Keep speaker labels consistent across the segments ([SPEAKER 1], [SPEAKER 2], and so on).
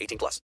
[SPEAKER 1] 18 plus.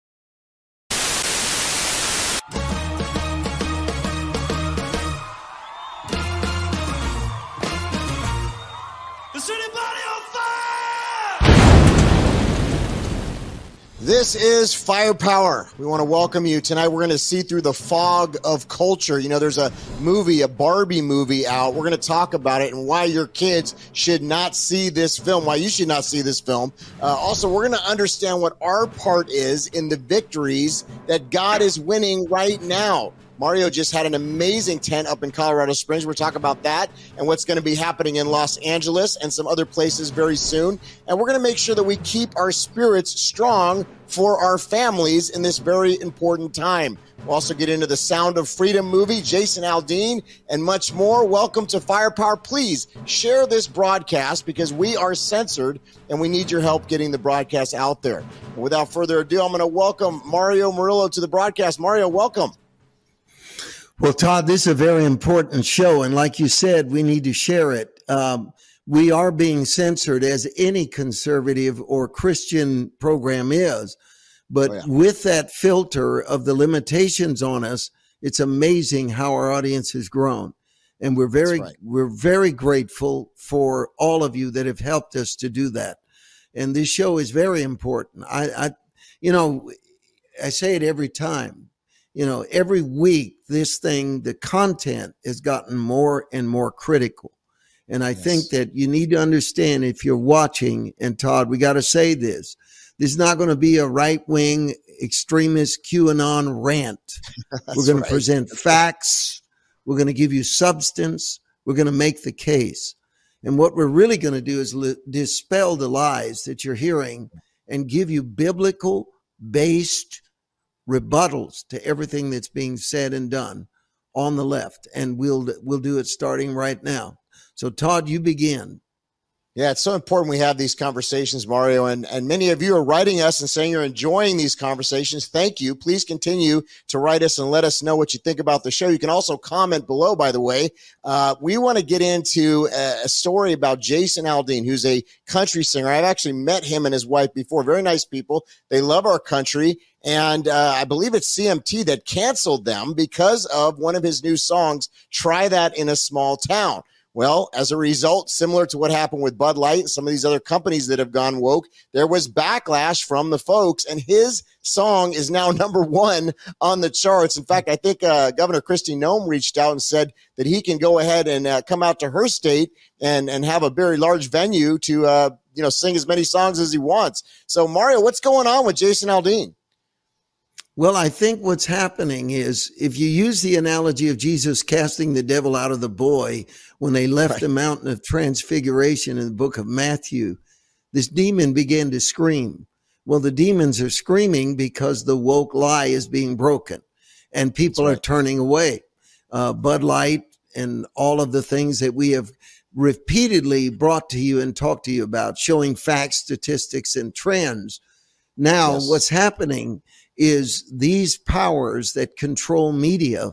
[SPEAKER 2] This is Firepower. We want to welcome you. Tonight we're going to see through the fog of culture. You know, there's a movie, a Barbie movie out. We're going to talk about it and why your kids should not see this film, why you should not see this film. Uh, also, we're going to understand what our part is in the victories that God is winning right now. Mario just had an amazing tent up in Colorado Springs. We're talking about that and what's going to be happening in Los Angeles and some other places very soon. And we're going to make sure that we keep our spirits strong for our families in this very important time. We'll also get into the Sound of Freedom movie, Jason Aldean, and much more. Welcome to Firepower. Please share this broadcast because we are censored and we need your help getting the broadcast out there. Without further ado, I'm going to welcome Mario Murillo to the broadcast. Mario, welcome.
[SPEAKER 3] Well, Todd, this is a very important show. And like you said, we need to share it. Um, we are being censored as any conservative or Christian program is. But
[SPEAKER 2] Oh, yeah.
[SPEAKER 3] with that filter of the limitations on us, it's amazing how our audience has grown. And we're very,
[SPEAKER 2] right.
[SPEAKER 3] we're very grateful for all of you that have helped us to do that. And this show is very important. I, I you know, I say it every time you know, every week this thing, the content has gotten more and more critical. And I think that you need to understand if you're watching, and Todd, we got to say this. There's not going to be a right wing extremist QAnon rant. We're going
[SPEAKER 2] right.
[SPEAKER 3] to present facts. We're going to give you substance. We're going to make the case. And what we're really going to do is li- dispel the lies that you're hearing and give you biblical based rebuttals to everything that's being said and done on the left and we'll we'll do it starting right now so todd you begin
[SPEAKER 2] Yeah, it's so important we have these conversations, Mario. And, and many of you are writing us and saying you're enjoying these conversations. Thank you. Please continue to write us and let us know what you think about the show. You can also comment below, by the way. Uh, we want to get into a, a story about Jason Aldean, who's a country singer. I've actually met him and his wife before. Very nice people. They love our country. And uh, I believe it's CMT that canceled them because of one of his new songs, Try That in a Small Town. Well, as a result, similar to what happened with Bud Light and some of these other companies that have gone woke, there was backlash from the folks, and his song is now number one on the charts. In fact, I think uh, Governor Kristi Noem reached out and said that he can go ahead and uh, come out to her state and and have a very large venue to uh, you know sing as many songs as he wants. So, Mario, what's going on with Jason Aldean?
[SPEAKER 3] Well i think what's happening is if you use the analogy of jesus casting the devil out of the boy when they left the mountain of transfiguration in the book of matthew this demon began to scream. Well the demons are screaming because the woke lie is being broken and people are turning away. Uh, bud light and all of the things that we have repeatedly brought to you and talked to you about showing facts statistics and trends. Now
[SPEAKER 2] Yes.
[SPEAKER 3] what's happening is these powers that control media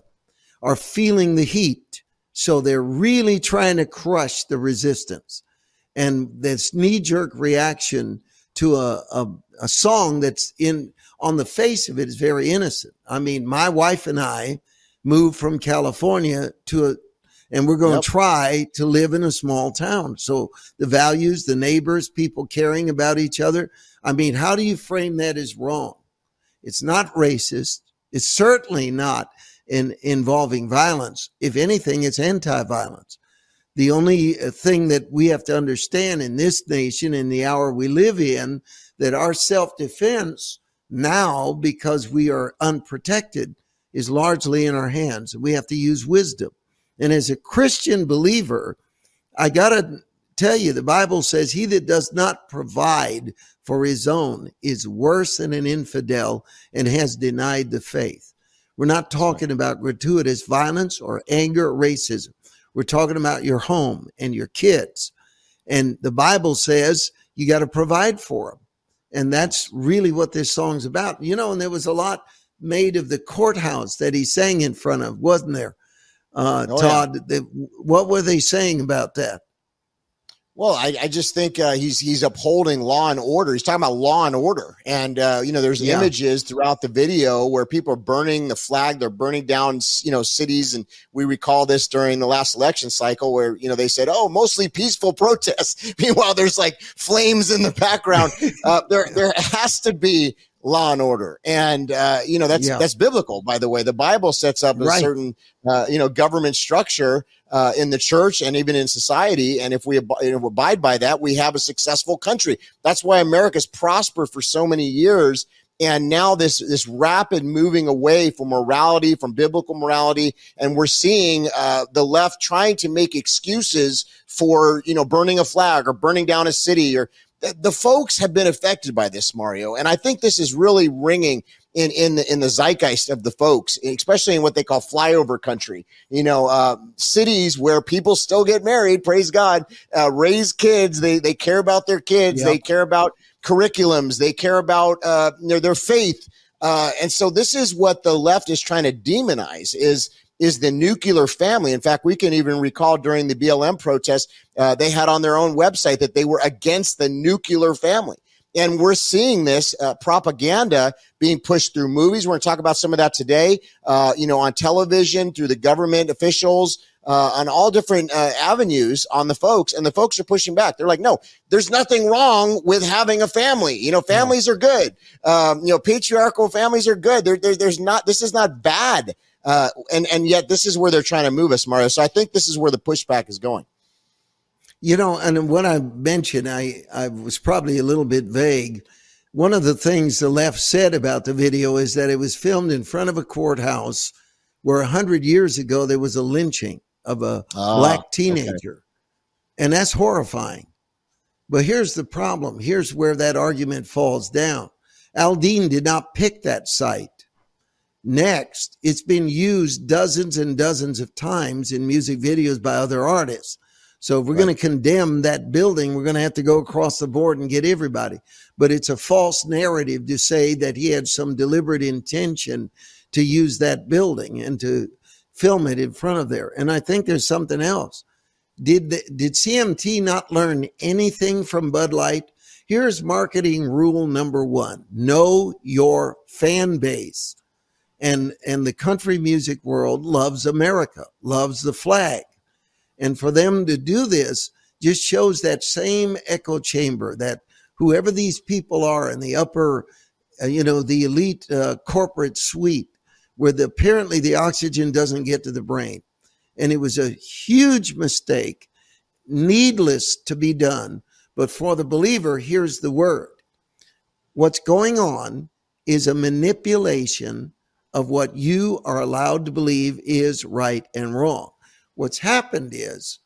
[SPEAKER 3] are feeling the heat. So they're really trying to crush the resistance. And this knee-jerk reaction to a, a, a song that's in on the face of it is very innocent. I mean my wife and i moved from california to a and we're going
[SPEAKER 2] Yep.
[SPEAKER 3] to try to live in a small town. So the values the neighbors people caring about each other. I mean how do you frame that as wrong It's not racist. It's certainly not in involving violence. If anything, it's anti-violence. The only uh, thing that we have to understand in this nation, in the hour we live in, that our self-defense now, because we are unprotected, is largely in our hands. We have to use wisdom. And as a Christian believer, I got to tell you, the Bible says, He that does not provide for his own is worse than an infidel and has denied the faith. We're not talking about gratuitous violence or anger or racism. We're talking about your home and your kids. And the Bible says you got to provide for them. And that's really what this song's about. You know, and there was a lot made of the courthouse that he sang in front of, wasn't there? Uh, oh, Todd, yeah. what were they saying about that?
[SPEAKER 2] Well, I, I just think uh, he's he's upholding law and order. He's talking about law and order, and uh, you know, there's yeah. images throughout the video where people are burning the flag. They're burning down, you know, cities, and we recall this during the last election cycle where you know they said, "Oh, mostly peaceful protests." Meanwhile, there's like flames in the background. uh, there there has to be law and order. And uh, you know that's yeah. that's biblical by the way. The bible sets up a right. certain uh, you know government structure uh, in the church and even in society. And if we ab- you know, abide by that we have a successful country. That's why america's prospered for so many years. And now this this rapid moving away from morality from biblical morality and we're seeing uh, the left trying to make excuses for you know burning a flag or burning down a city or the folks have been affected by this, Mario, and I think this is really ringing in in the in the zeitgeist of the folks, especially in what they call flyover country. You know, uh, cities where people still get married, praise God, uh, raise kids. They they care about their kids. Yep. They care about curriculums. They care about uh, their their faith. Uh, and so this is what the left is trying to demonize is is the nuclear family. In fact, we can even recall during the BLM protest, uh, they had on their own website that they were against the nuclear family. And we're seeing this uh, propaganda being pushed through movies. We're going to talk about some of that today, uh, you know, on television, through the government officials, uh, on all different uh, avenues on the folks. And the folks are pushing back. They're like, no, there's nothing wrong with having a family. You know, families yeah. are good. Um, you know, patriarchal families are good. There, there, there's not, this is not bad. Uh, and and yet this is where they're trying to move us, Mario. So I think this is where the pushback is going.
[SPEAKER 3] You know, and what I mentioned, I I was probably a little bit vague. One of the things the left said about the video is that it was filmed in front of a courthouse where a hundred years ago there was a lynching of a oh, black teenager, okay. and that's horrifying. But here's the problem. Here's where that argument falls down. Aldean did not pick that site. Next, it's been used dozens and dozens of times in music videos by other artists. So if we're right. going to condemn that building, we're going to have to go across the board and get everybody. But it's a false narrative to say that he had some deliberate intention to use that building and to film it in front of there. And I think there's something else. Did the, did CMT not learn anything from Bud Light? Here's marketing rule number one: know your fan base and and the country music world loves America, loves the flag. And for them to do this just shows that same echo chamber that whoever these people are in the upper, uh, you know, the elite uh, corporate suite, where the, apparently the oxygen doesn't get to the brain. And it was a huge mistake, needless to be done. But for the believer, here's the word. What's going on is a manipulation of what you are allowed to believe is right and wrong. What's happened is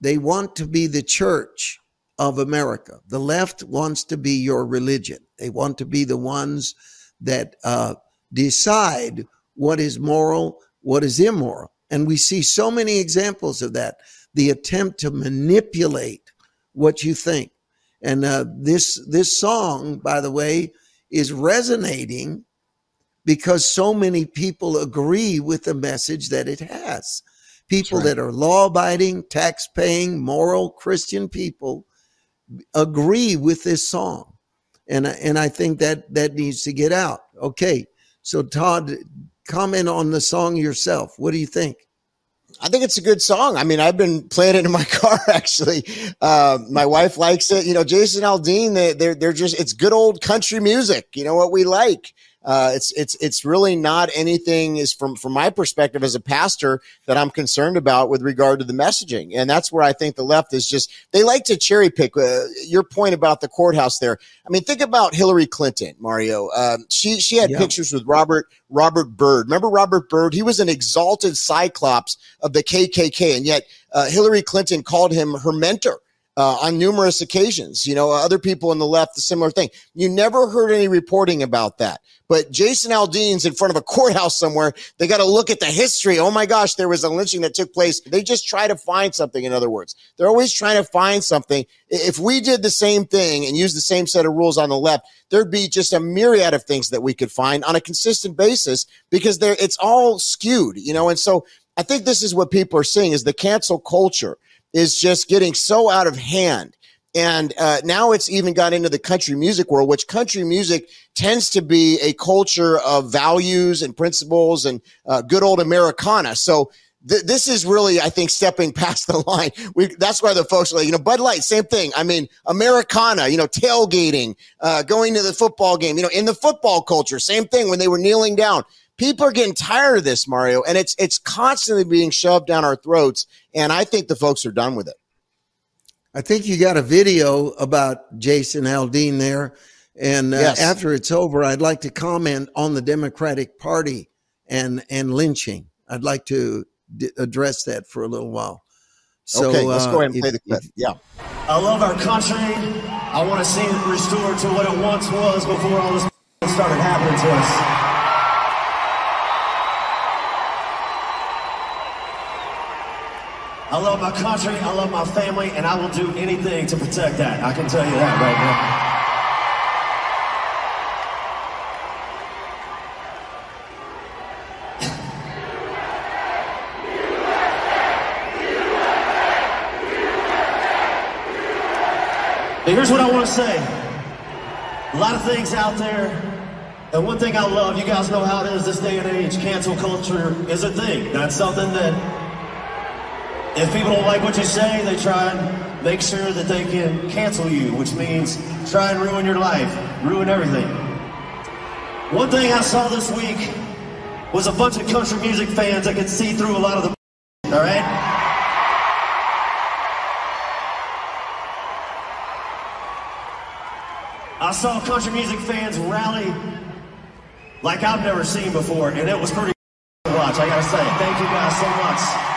[SPEAKER 3] they want to be the church of America. The left wants to be your religion. They want to be the ones that uh, decide what is moral, what is immoral. And we see so many examples of that. The attempt to manipulate what you think. And uh, this this song, by the way, is resonating because so many people agree with the message that it has. People right. that are law abiding, tax paying, moral Christian people agree with this song. And, and I think that that needs to get out. Okay. So Todd, comment on the song yourself. What do you think?
[SPEAKER 2] I think it's a good song. I mean, I've been playing it in my car actually. Uh, my wife likes it. You know, Jason Aldean, they, they're they're just it's good old country music. You know what we like. Uh, it's it's it's really not anything is from from my perspective as a pastor that I'm concerned about with regard to the messaging, and that's where I think the left is just they like to cherry pick. Uh, your point about the courthouse there. I mean, think about Hillary Clinton, Mario. Um, she she had
[SPEAKER 3] Yeah.
[SPEAKER 2] pictures with Robert Robert Byrd. Remember Robert Byrd? He was an exalted cyclops of the KKK, and yet uh, Hillary Clinton called him her mentor uh, on numerous occasions. You know, other people on the left, the similar thing. You never heard any reporting about that. But Jason Aldean's in front of a courthouse somewhere. They got to look at the history. Oh my gosh, there was a lynching that took place. They just try to find something. In other words, they're always trying to find something. If we did the same thing and used the same set of rules on the left, there'd be just a myriad of things that we could find on a consistent basis because they're, it's all skewed, you know? And so I think this is what people are seeing is the cancel culture is just getting so out of hand. And uh, now it's even got into the country music world, which country music tends to be a culture of values and principles and uh, good old Americana. So th- this is really, I think, stepping past the line. We, that's why the folks are like, you know, Bud Light, same thing. I mean, Americana, you know, tailgating, uh, going to the football game, you know, in the football culture, same thing when they were kneeling down. People are getting tired of this, Mario, and it's it's constantly being shoved down our throats. And I think the folks are done with it.
[SPEAKER 3] I think you got a video about Jason Aldean there. And uh,
[SPEAKER 2] Yes.
[SPEAKER 3] after it's over, I'd like to comment on the Democratic Party and, and lynching. I'd like to d- address that for a little while. So,
[SPEAKER 2] okay, let's
[SPEAKER 3] uh,
[SPEAKER 2] go ahead and
[SPEAKER 3] if-
[SPEAKER 2] play the clip.
[SPEAKER 3] if-
[SPEAKER 2] Yeah.
[SPEAKER 4] I love our country. I want to see it restored to what it once was before all this started happening to us. I love my country, I love my family, and I will do anything to protect that. I can tell you that right now. Here's what I want to say. A lot of things out there. And one thing I love, you guys know how it is this day and age, cancel culture is a thing. That's something that if people don't like what you say, they try and make sure that they can cancel you, which means try and ruin your life, ruin everything. One thing I saw this week was a bunch of country music fans that could see through a lot of the all right? I saw country music fans rally like I've never seen before, and it was pretty to watch. I gotta say, thank you guys so much.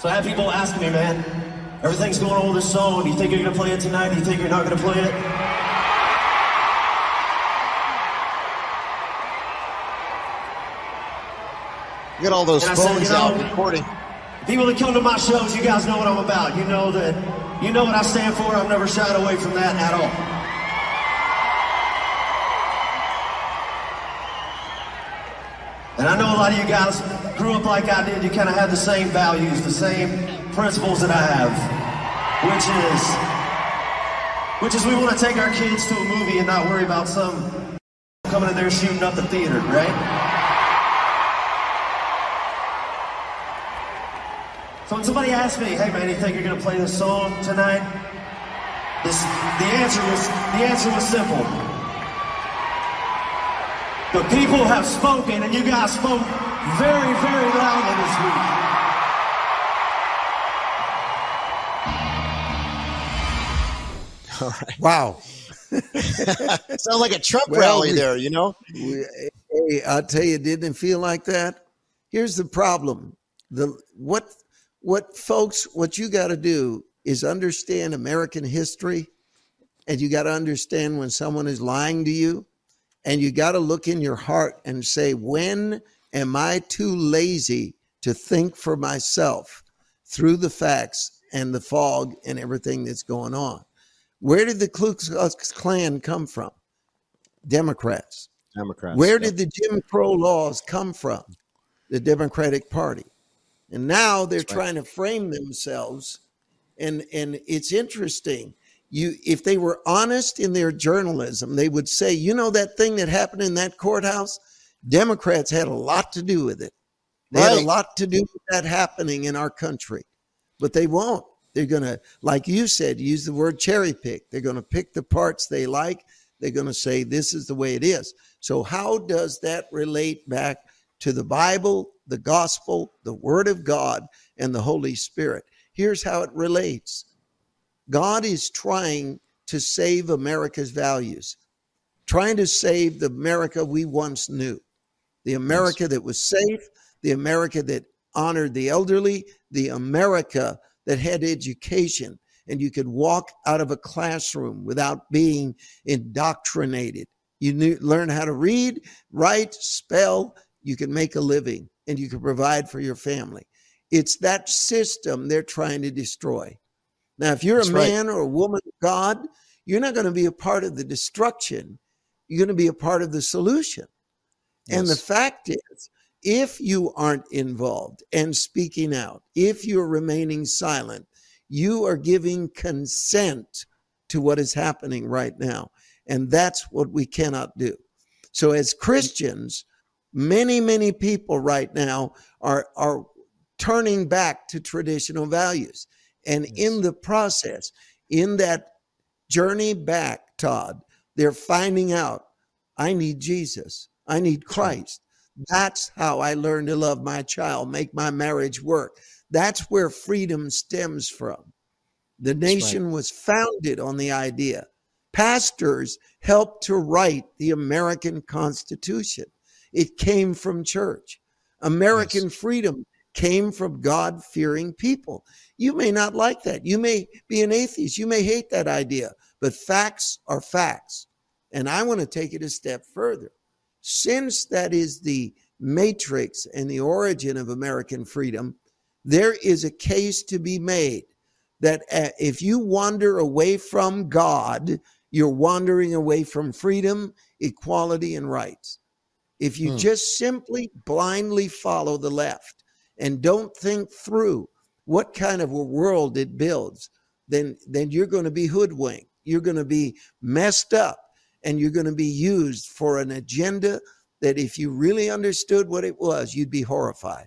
[SPEAKER 4] So I have people asking me, man, everything's going on with this song. Do you think you're gonna play it tonight? Do you think you're not gonna play it?
[SPEAKER 2] Get all those
[SPEAKER 4] And said,
[SPEAKER 2] phones
[SPEAKER 4] you know,
[SPEAKER 2] out recording.
[SPEAKER 4] People that come to my shows, you guys know what I'm about. You know that, you know what I stand for. I've never shied away from that at all. And I know a lot of you guys grew up like I did. You kind of have the same values, the same principles that I have, which is, which is we want to take our kids to a movie and not worry about some coming in there shooting up the theater, right? So when somebody asked me, "Hey man, you think you're gonna play this song tonight?" This, the answer was the answer was simple. The people have spoken, and you guys spoke very, very loudly this week.
[SPEAKER 2] All right.
[SPEAKER 3] Wow.
[SPEAKER 2] Sounds like a Trump
[SPEAKER 3] Well,
[SPEAKER 2] rally
[SPEAKER 3] we-
[SPEAKER 2] there, you know?
[SPEAKER 3] We- Hey, I'll tell you, it didn't feel like that. Here's the problem. The what what folks, what you got to do is understand American history, and you got to understand when someone is lying to you, and you got to look in your heart and say, when am I too lazy to think for myself through the facts and the fog and everything that's going on? Where did the Ku Klux Klan come from? Democrats.
[SPEAKER 2] Democrats.
[SPEAKER 3] Where did the Jim Crow laws come from? The Democratic Party. And now they're
[SPEAKER 2] right.
[SPEAKER 3] trying to frame themselves. And and it's interesting. You if they were honest in their journalism, they would say, you know that thing that happened in that courthouse? Democrats had a lot to do with it. They had a lot to do with that happening in our country. But they won't. They're going to, like you said, use the word cherry pick. They're going to pick the parts they like. They're going to say, this is the way it is. So, how does that relate back to the Bible, the gospel, the word of God, and the Holy Spirit? Here's how it relates God is trying to save America's values, trying to save the America we once knew, the America that was safe, the America that honored the elderly, the America that had education and you could walk out of a classroom without being indoctrinated. You knew, learn how to read, write, spell, you can make a living and you can provide for your family. It's that system they're trying to destroy. Now, if you're That's a man right. or a woman of God, you're not going to be a part of the destruction. You're going to be a part of the solution. Yes. And the fact is, if you aren't involved and speaking out, if you're remaining silent, you are giving consent to what is happening right now. And that's what we cannot do. So, as Christians, many, many people right now are, are turning back to traditional values. And yes. in the process, in that journey back, Todd, they're finding out I need Jesus, I need Christ. That's how I learned to love my child, make my marriage work. That's where freedom stems from. The nation right. was founded on the idea. Pastors helped to write the American Constitution. It came from church. American yes. freedom came from God fearing people. You may not like that. You may be an atheist. You may hate that idea, but facts are facts. And I want to take it a step further since that is the matrix and the origin of American freedom, there is a case to be made that uh, if you wander away from God, you're wandering away from freedom, equality, and rights. If you hmm. just simply blindly follow the left and don't think through what kind of a world it builds, then, then you're going to be hoodwinked. You're going to be messed up and you're going to be used for an agenda that if you really understood what it was, you'd be horrified.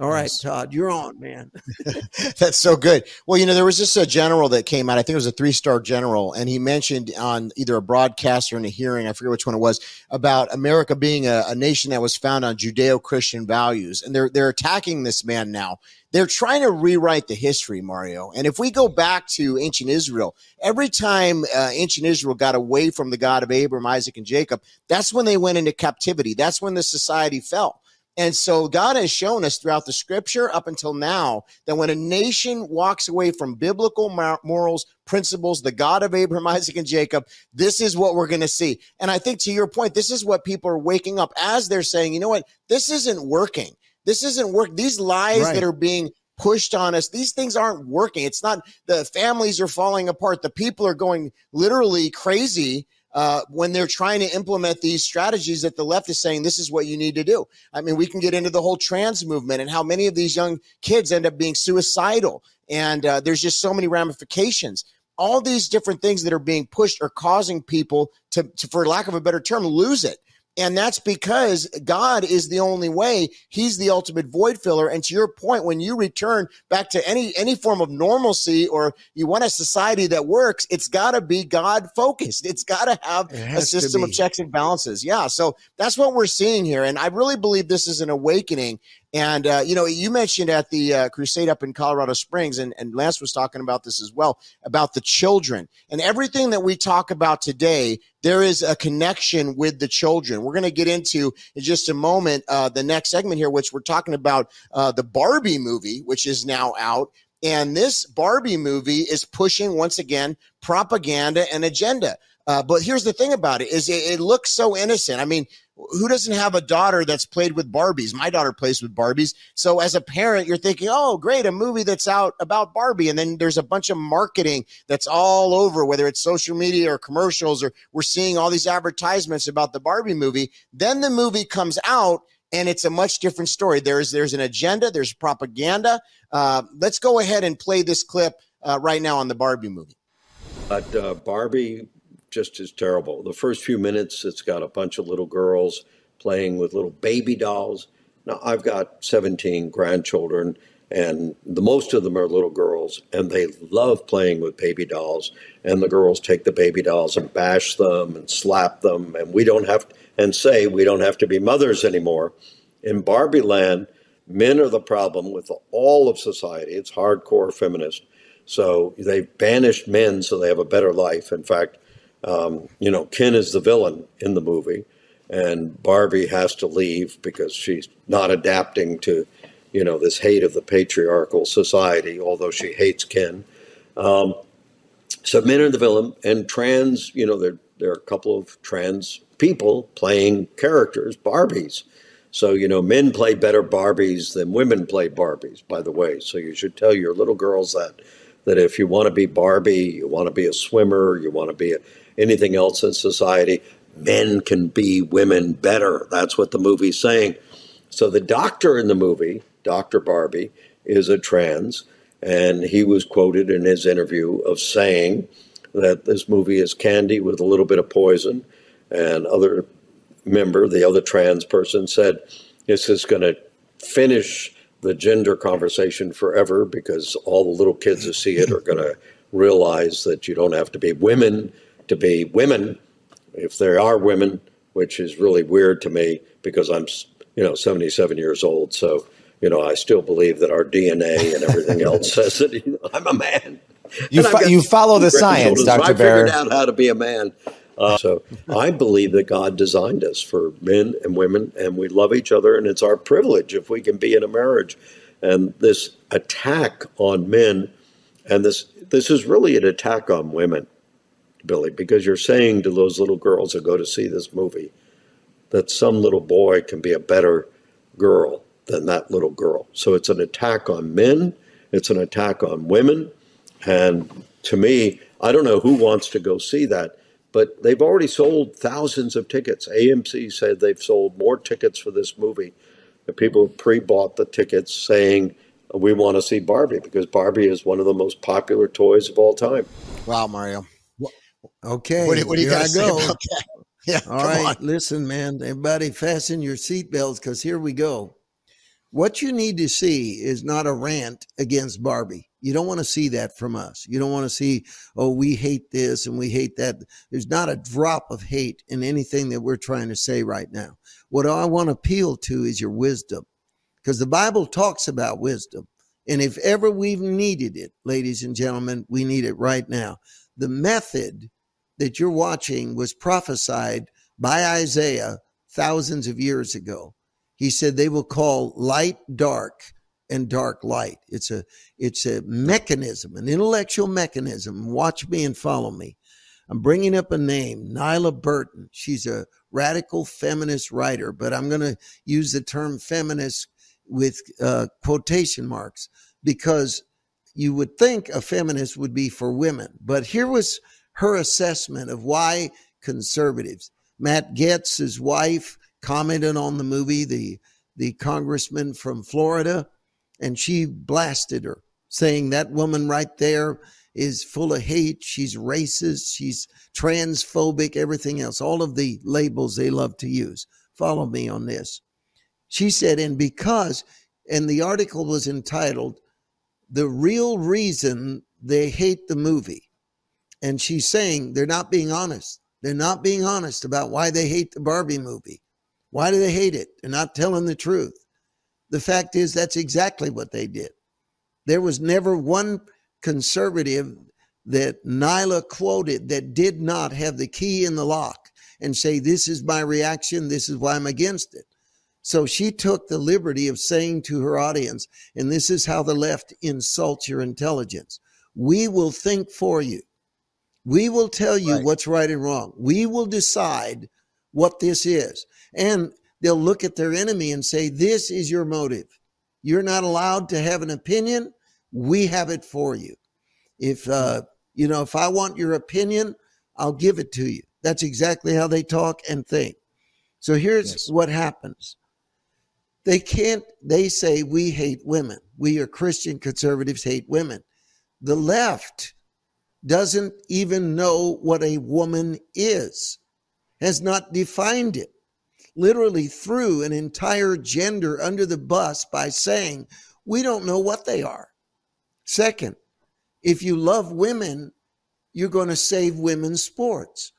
[SPEAKER 3] All right. Todd, you're on, man.
[SPEAKER 2] That's so good. Well, you know, there was just a general that came out. I think it was a three star general, and he mentioned on either a broadcast or in a hearing, I forget which one it was, about America being a, a nation that was found on Judeo Christian values. And they're they're attacking this man now. They're trying to rewrite the history, Mario. And if we go back to ancient Israel, every time uh, ancient Israel got away from the God of Abraham, Isaac, and Jacob, that's when they went into captivity. That's when the society fell. And so God has shown us throughout the scripture up until now that when a nation walks away from biblical morals, principles, the God of Abraham, Isaac, and Jacob, this is what we're going to see. And I think to your point, this is what people are waking up as they're saying, you know what? This isn't working. This isn't work. These lies right. that are being pushed on us, these things aren't working. It's not the families are falling apart. The people are going literally crazy uh, when they're trying to implement these strategies that the left is saying this is what you need to do. I mean, we can get into the whole trans movement and how many of these young kids end up being suicidal. And uh, there's just so many ramifications. All these different things that are being pushed are causing people to, to for lack of a better term, lose it. And that's because God is the only way. He's the ultimate void filler. And to your point, when you return back to any any form of normalcy or you want a society that works, it's got to be God focused. It's got to have a system of checks and balances. Yeah. So that's what we're seeing here. And I really believe this is an awakening and, uh, you know, you mentioned at the uh, crusade up in Colorado Springs, and, and Lance was talking about this as well, about the children. And everything that we talk about today, there is a connection with the children. We're going to get into in just a moment uh, the next segment here, which we're talking about uh, the Barbie movie, which is now out. And this Barbie movie is pushing, once again, propaganda and agenda. Uh, but here's the thing about it is it, it, looks so innocent. I mean, who doesn't have a daughter that's played with Barbies? My daughter plays with Barbies. So as a parent, you're thinking, oh, great, a movie that's out about Barbie. And then there's a bunch of marketing that's all over, whether it's social media or commercials, or we're seeing all these advertisements about the Barbie movie. Then the movie comes out and it's a much different story. There's there's an agenda, there's propaganda. Uh, let's go ahead and play this clip uh, right now on the Barbie movie.
[SPEAKER 5] But uh, Barbie just as terrible. The first few minutes, it's got a bunch of little girls playing with little baby dolls. Now, I've got 17 grandchildren, and the most of them are little girls and they love playing with baby dolls. And the girls take the baby dolls and bash them and slap them and we don't have to, and say we don't have to be mothers anymore. In barbie land men are the problem with all of society. It's hardcore feminist. So they've banished men so they have a better life. In fact um, you know ken is the villain in the movie and barbie has to leave because she's not adapting to you know, this hate of the patriarchal society, although she hates Ken. Um, so men are the villain, and trans, you know, there, there are a couple of trans people playing characters, Barbies. So, you know, men play better Barbies than women play Barbies, by the way. So you should tell your little girls that, that if you want to be Barbie, you want to be a swimmer, you want to be a, anything else in society, men can be women better. That's what the movie's saying. So the doctor in the movie, Dr. Barbie, is a trans, and he was quoted in his interview of saying that this movie is candy with a little bit of poison. And other member, the other trans person, said this is going to finish the gender conversation forever because all the little kids who see it are going to realize that you don't have to be women to be women if there are women, which is really weird to me because I'm, you know, 77 years old. So you know, I still believe that our DNA and everything else says that you know, I'm a man.
[SPEAKER 6] You, fo- you follow the science, Dr. I
[SPEAKER 5] figured out how to be a man. Uh, so I believe that God designed us for men and women, and we love each other, and it's our privilege if we can be in a marriage. And this attack on men, and this this is really an attack on women, Billy, because you're saying to those little girls who go to see this movie that some little boy can be a better girl than that little girl. So it's an attack on men, it's an attack on women. And to me, I don't know who wants to go see that, but they've already sold thousands of tickets. AMC said they've sold more tickets for this movie. The people pre bought the tickets saying, we want to see Barbie because Barbie is one of the most popular toys of all time.
[SPEAKER 2] Wow, Mario.
[SPEAKER 3] Okay.
[SPEAKER 2] What, what do you got to say about that?
[SPEAKER 3] Yeah. All right. On. Listen, man, everybody fasten your seatbelts because here we go. What you need to see is not a rant against Barbie. You don't want to see that from us. You don't want to see, oh, we hate this and we hate that. There's not a drop of hate in anything that we're trying to say right now. What I want to appeal to is your wisdom because the Bible talks about wisdom. And if ever we've needed it, ladies and gentlemen, we need it right now. The method that you're watching was prophesied by Isaiah thousands of years ago he said they will call light dark and dark light. It's a it's a mechanism, an intellectual mechanism. Watch me and follow me. I'm bringing up a name, Nylah Burton. She's a radical feminist writer, but I'm going to use the term feminist with uh, quotation marks because you would think a feminist would be for women. But here was her assessment of why conservatives. Matt Gaetz, his wife, commented on the movie, the the congressman from Florida, and she blasted her, saying that woman right there is full of hate. She's racist. She's transphobic, everything else, all of the labels they love to use. Follow me on this. She said, and because, and the article was entitled, The Real Reason They Hate the Movie. And she's saying they're not being honest. They're not being honest about why they hate the Barbie movie. Why do they hate it? They're not telling the truth. The fact is, that's exactly what they did. There was never one conservative that Nylah quoted that did not have the key in the lock and say, This is my reaction. This is why I'm against it. So she took the liberty of saying to her audience, and this is how the left insults your intelligence we will think for you. We will tell you right. what's right and wrong. We will decide what this is. And they'll look at their enemy and say, This is your motive. You're not allowed to have an opinion. We have it for you. If, uh, you know, if I want your opinion, I'll give it to you. That's exactly how they talk and think. So here's yes. what happens. They can't, they say we hate women. We are Christian conservatives hate women. The left doesn't even know what a woman is, has not defined it literally threw an entire gender under the bus by saying We don't know what they are. Second, if you love women, you're going to save women's sports.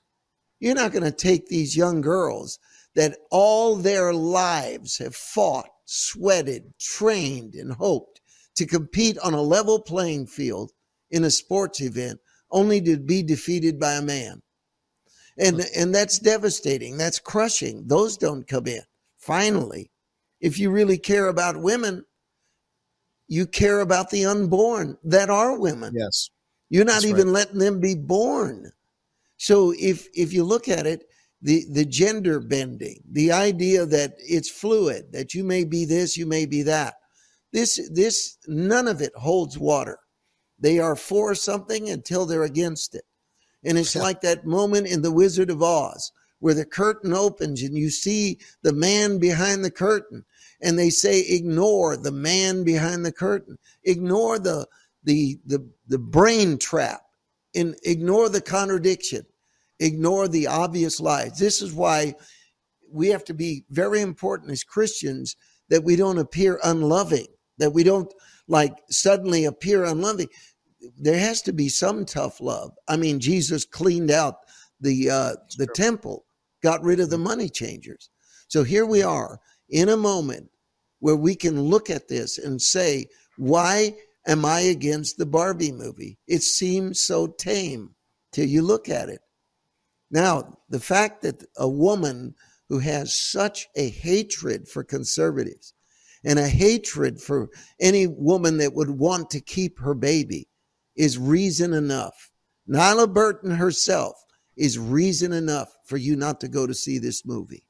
[SPEAKER 3] You're not going to take these young girls that all their lives have fought, sweated, trained, and hoped to compete on a level playing field in a sports event only to be defeated by a man. And, and that's devastating. That's crushing. Those don't come in. Finally, if you really care about women, you care about the unborn that are women.
[SPEAKER 2] Yes.
[SPEAKER 3] You're not
[SPEAKER 2] That's
[SPEAKER 3] even
[SPEAKER 2] right.
[SPEAKER 3] letting them be born. So if if you look at it, the the gender bending, the idea that it's fluid, that you may be this, you may be that. This this none of it holds water. They are for something until they're against it. And it's like that moment in The Wizard of Oz where the curtain opens and you see the man behind the curtain and they say ignore the man behind the curtain. Ignore the the the the brain trap and ignore the contradiction. Ignore the obvious lies. This is why we have to be very important as Christians that we don't appear unloving, that we don't like suddenly appear unloving. There has to be some tough love. I mean, Jesus cleaned out the uh, the temple, got rid of the money changers. So here we are in a moment where we can look at this and say, why am I against the Barbie movie? It seems so tame till you look at it. Now, the fact that a woman who has such a hatred for conservatives and a hatred for any woman that would want to keep her baby is reason enough. Nylah Burton herself is reason enough for you not to go to see this movie.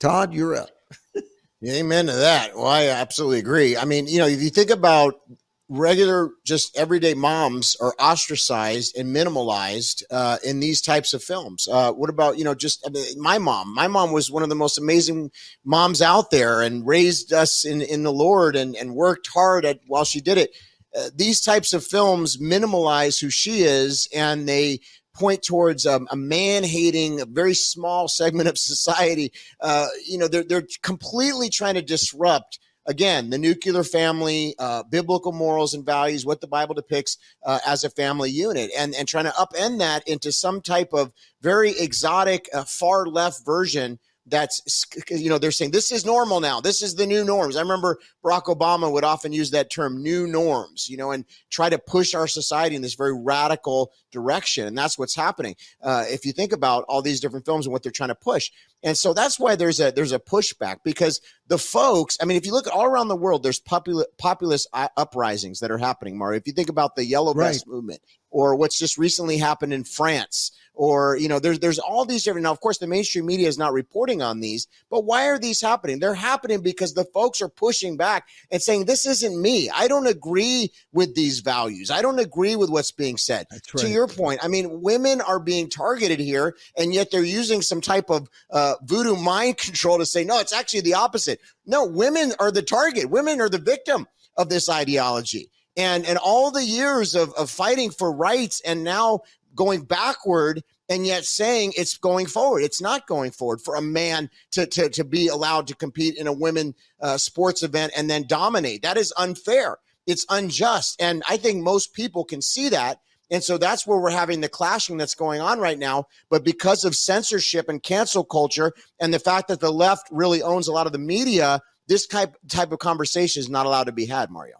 [SPEAKER 3] Todd, you're up.
[SPEAKER 2] Amen to that. Well, I absolutely agree. I mean, you know, if you think about regular, just everyday moms are ostracized and minimalized uh, in these types of films. Uh, what about, you know, just I mean, my mom? My mom was one of the most amazing moms out there and raised us in, in the Lord and, and worked hard at while she did it. Uh, these types of films minimalize who she is and they point towards um, a man hating, a very small segment of society. Uh, you know, they're, they're completely trying to disrupt, again, the nuclear family, uh, biblical morals and values, what the Bible depicts uh, as a family unit, and, and trying to upend that into some type of very exotic, uh, far left version that's you know they're saying this is normal now. This is the new norms. I remember barack obama would often use that term new norms you know and try to push our society in this very radical direction and that's what's happening. Uh, if you think about all these different films and what they're trying to push and so that's why there's a there's a pushback because the folks i mean if you look all around the world there's popul- populist uh, uprisings that are happening mario. If you think about the yellow vest
[SPEAKER 3] Right.
[SPEAKER 2] movement or what's just recently happened in france or you know there's there's all these different now of course the mainstream media is not reporting on these but why are these happening? They're happening because the folks are pushing back and saying this isn't me. I don't agree with these values. I don't agree with what's being said. To your point i mean women are being targeted here and yet they're using some type of uh, voodoo mind control to say no it's actually the opposite. No women are the target. Women are the victim of this ideology. And and all the years of, of fighting for rights and now going backward and yet saying it's going forward. It's not going forward for a man to to, to be allowed to compete in a women uh, sports event and then dominate. That is unfair. It's unjust, and I think most people can see that. And so that's where we're having the clashing that's going on right now. But because of censorship and cancel culture, and the fact that the left really owns a lot of the media, this type type of conversation is not allowed to be had. Mario.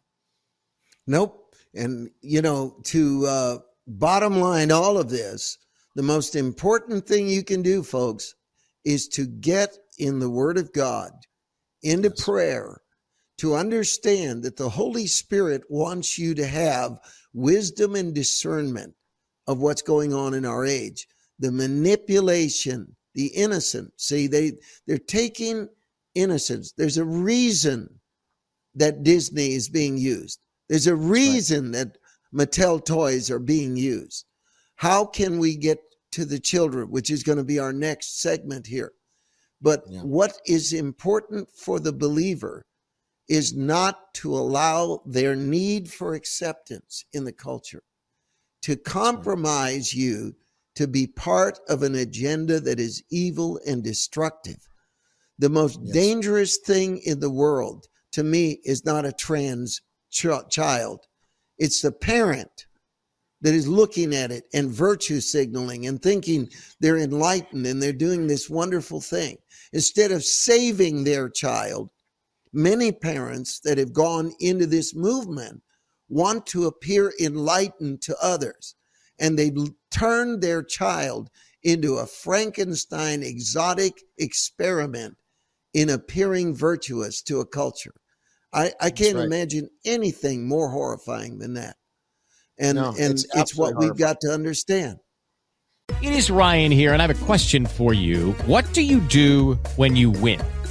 [SPEAKER 3] Nope. And, you know, to uh, bottom line all of this, the most important thing you can do, folks, is to get in the Word of God, into prayer, to understand that the Holy Spirit wants you to have wisdom and discernment of what's going on in our age. The manipulation, the innocent. See, they they're taking innocence. There's a reason that Disney is being used. There's a reason that Mattel toys are being used. How can we get to the children, which is going to be our next segment here? But what is important for the believer is not to allow their need for acceptance in the culture to compromise you to be part of an agenda that is evil and destructive. The most dangerous thing in the world to me is not a trans ch- child. It's the parent that is looking at it and virtue signaling and thinking they're enlightened and they're doing this wonderful thing. Instead of saving their child, many parents that have gone into this movement want to appear enlightened to others and they turn their child into a Frankenstein exotic experiment in appearing virtuous to a culture. I, I can't right. imagine anything more horrifying than that. And no, and it's, it's what we've got to understand.
[SPEAKER 7] It is Ryan here, and I have a question for you. What do you do when you win?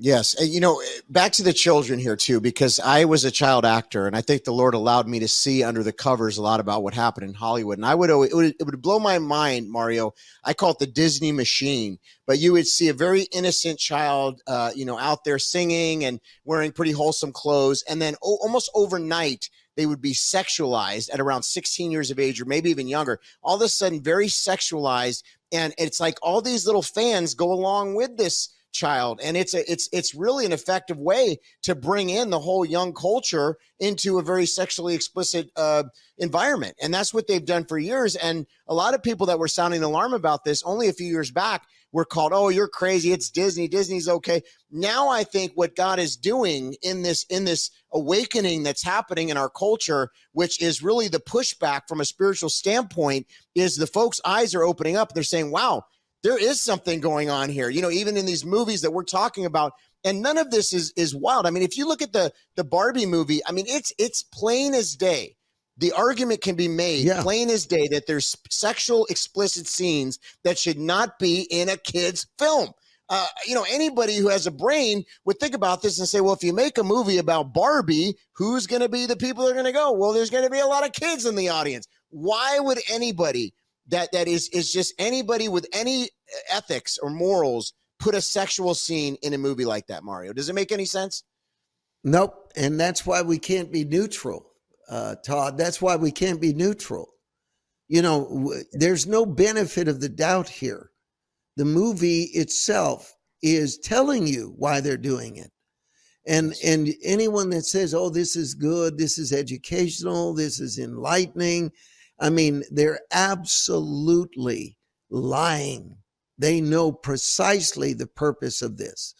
[SPEAKER 2] Yes. And, you know, back to the children here, too, because I was a child actor and I think the Lord allowed me to see under the covers a lot about what happened in Hollywood. And I would, it would, it would blow my mind, Mario. I call it the Disney machine, but you would see a very innocent child, uh, you know, out there singing and wearing pretty wholesome clothes. And then almost overnight, they would be sexualized at around 16 years of age or maybe even younger. All of a sudden, very sexualized. And it's like all these little fans go along with this child. And it's a it's it's really an effective way to bring in the whole young culture into a very sexually explicit uh, environment. And that's what they've done for years. And a lot of people that were sounding alarm about this only a few years back were called oh you're crazy. It's disney. Disney's okay. Now i think what god is doing in this in this awakening that's happening in our culture which is really the pushback from a spiritual standpoint is the folks eyes are opening up. They're saying wow there is something going on here. You know, even in these movies that we're talking about, and none of this is is wild. I mean, if you look at the the Barbie movie, I mean, it's it's plain as day. The argument can be made yeah. plain as day that there's sexual explicit scenes that should not be in a kid's film. Uh, you know, anybody who has a brain would think about this and say, well, if you make a movie about Barbie, who's going to be the people that are going to go? Well, there's going to be a lot of kids in the audience. Why would anybody that that is is just anybody with any ethics or morals put a sexual scene in a movie like that mario. Does it make any sense?
[SPEAKER 3] Nope. And that's why we can't be neutral uh, todd. That's why we can't be neutral. You know w- there's no benefit of the doubt here. The movie itself is telling you why they're doing it. And and anyone that says oh this is good. This is educational. This is enlightening I mean, they're absolutely lying. They know precisely the purpose of this.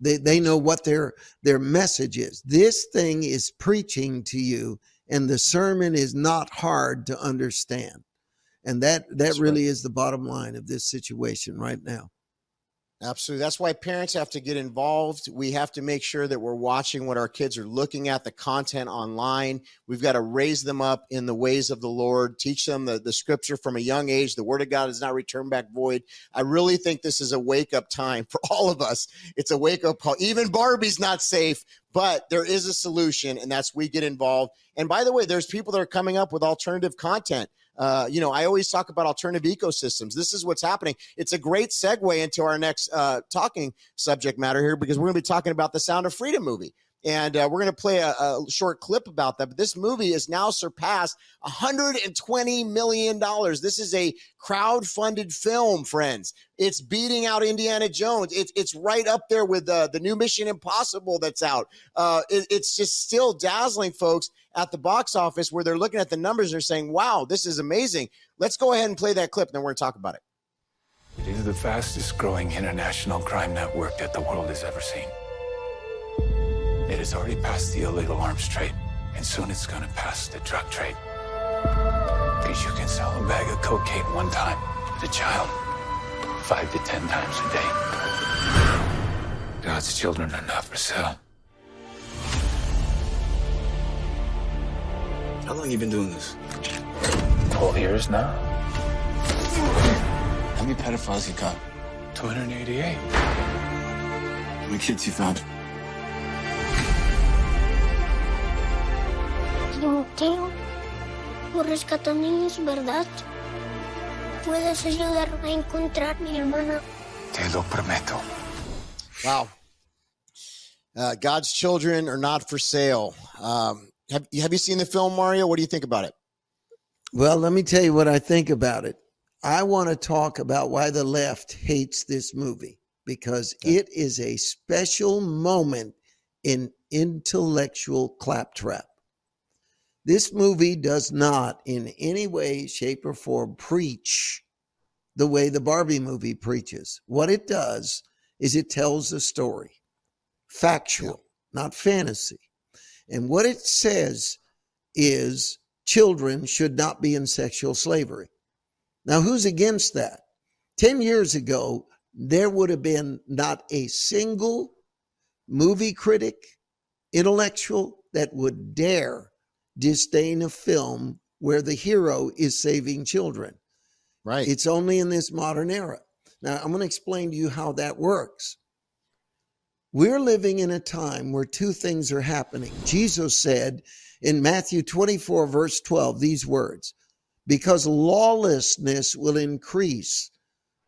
[SPEAKER 3] They, they know what their, their message is. This thing is preaching to you, and the sermon is not hard to understand. And that, that That's really right. is the bottom line of this situation right now.
[SPEAKER 2] Absolutely. That's why parents have to get involved. We have to make sure that we're watching what our kids are looking at, the content online. We've got to raise them up in the ways of the Lord, teach them the, the scripture from a young age. The word of God does not return back void. I really think this is a wake up time for all of us. It's a wake up call. Even Barbie's not safe, but there is a solution, and that's we get involved. And by the way, there's people that are coming up with alternative content. Uh, you know, I always talk about alternative ecosystems. This is what's happening. It's a great segue into our next uh, talking subject matter here because we're going to be talking about the Sound of Freedom movie. And uh, we're going to play a, a, short clip about that. But this movie has now surpassed $120 million. This is a crowd-funded film, friends. It's beating out Indiana Jones. It's it's right up there with uh, the new Mission Impossible that's out. Uh, it, it's just still dazzling, folks, at the box office where they're looking at the numbers. and They're saying, "Wow, this is amazing." Let's go ahead and play that clip, and then we're going to talk about it.
[SPEAKER 8] It is the fastest growing international crime network that the world has ever seen. It has already passed the illegal arms trade. And soon it's gonna pass the drug trade. Because you can sell a bag of cocaine one time to a child five to ten times a day. God's children are not for sale.
[SPEAKER 9] How long you been doing this?
[SPEAKER 8] Twelve years now.
[SPEAKER 9] How many pedophiles you got?
[SPEAKER 8] 288.
[SPEAKER 9] How many kids you found?
[SPEAKER 10] Timoteo, tú rescatas niños, ¿verdad? Puedes ayudarme a encontrar a mi hermana.
[SPEAKER 8] Te lo prometo.
[SPEAKER 2] Wow. Uh, God's children are not for sale. Um, have, have you seen the film, Mario? What do you think about it?
[SPEAKER 3] Well, let me tell you what I think about it. I want to talk about why the left hates this movie because it is a special moment in intellectual claptrap. This movie does not in any way, shape, or form preach the way the Barbie movie preaches. What it does is it tells a story, factual, not fantasy. And what it says is children should not be in sexual slavery. Now, who's against that? 10 years ago, there would have been not a single movie critic, intellectual that would dare disdain a film where the hero is saving children.
[SPEAKER 2] Right.
[SPEAKER 3] It's only in this modern era. Now, I'm going to explain to you how that works. We're living in a time where two things are happening. Jesus said in Matthew 24, verse 12, these words because lawlessness will increase,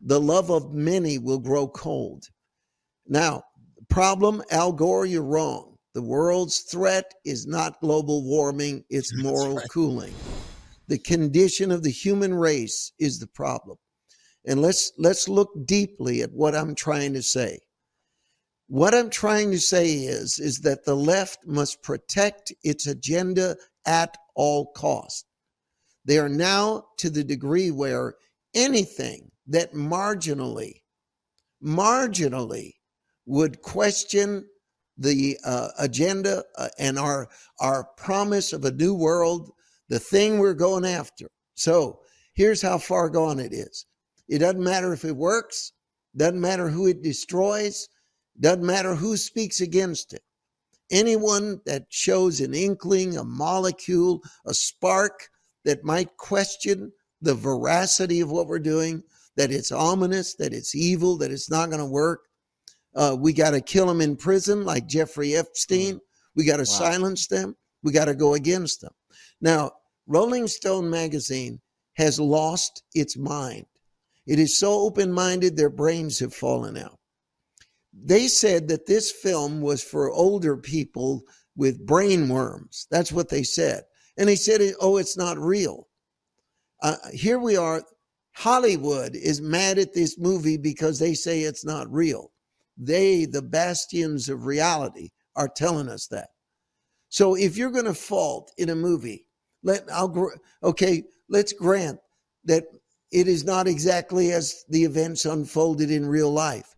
[SPEAKER 3] the love of many will grow cold. Now, problem, Al Gore, you're wrong. The world's threat is not global warming, it's moral right. cooling. The condition of the human race is the problem. And let's let's look deeply at what I'm trying to say. What I'm trying to say is is that the left must protect its agenda at all cost. They are now to the degree where anything that marginally marginally would question the uh, agenda uh, and our our promise of a new world, the thing we're going after. So here's how far gone it is. It doesn't matter if it works, doesn't matter who it destroys, doesn't matter who speaks against it. Anyone that shows an inkling, a molecule, a spark that might question the veracity of what we're doing, that it's ominous, that it's evil, that it's not going to work, uh, we got to kill them in prison like Jeffrey Epstein. We got to wow. silence them. We got to go against them. Now, Rolling Stone magazine has lost its mind. It is so open minded, their brains have fallen out. They said that this film was for older people with brain worms. That's what they said. And they said, oh, it's not real. Uh, here we are. Hollywood is mad at this movie because they say it's not real. They, the bastions of reality, are telling us that. So if you're going to fault in a movie, let I'll okay, let's grant that it is not exactly as the events unfolded in real life.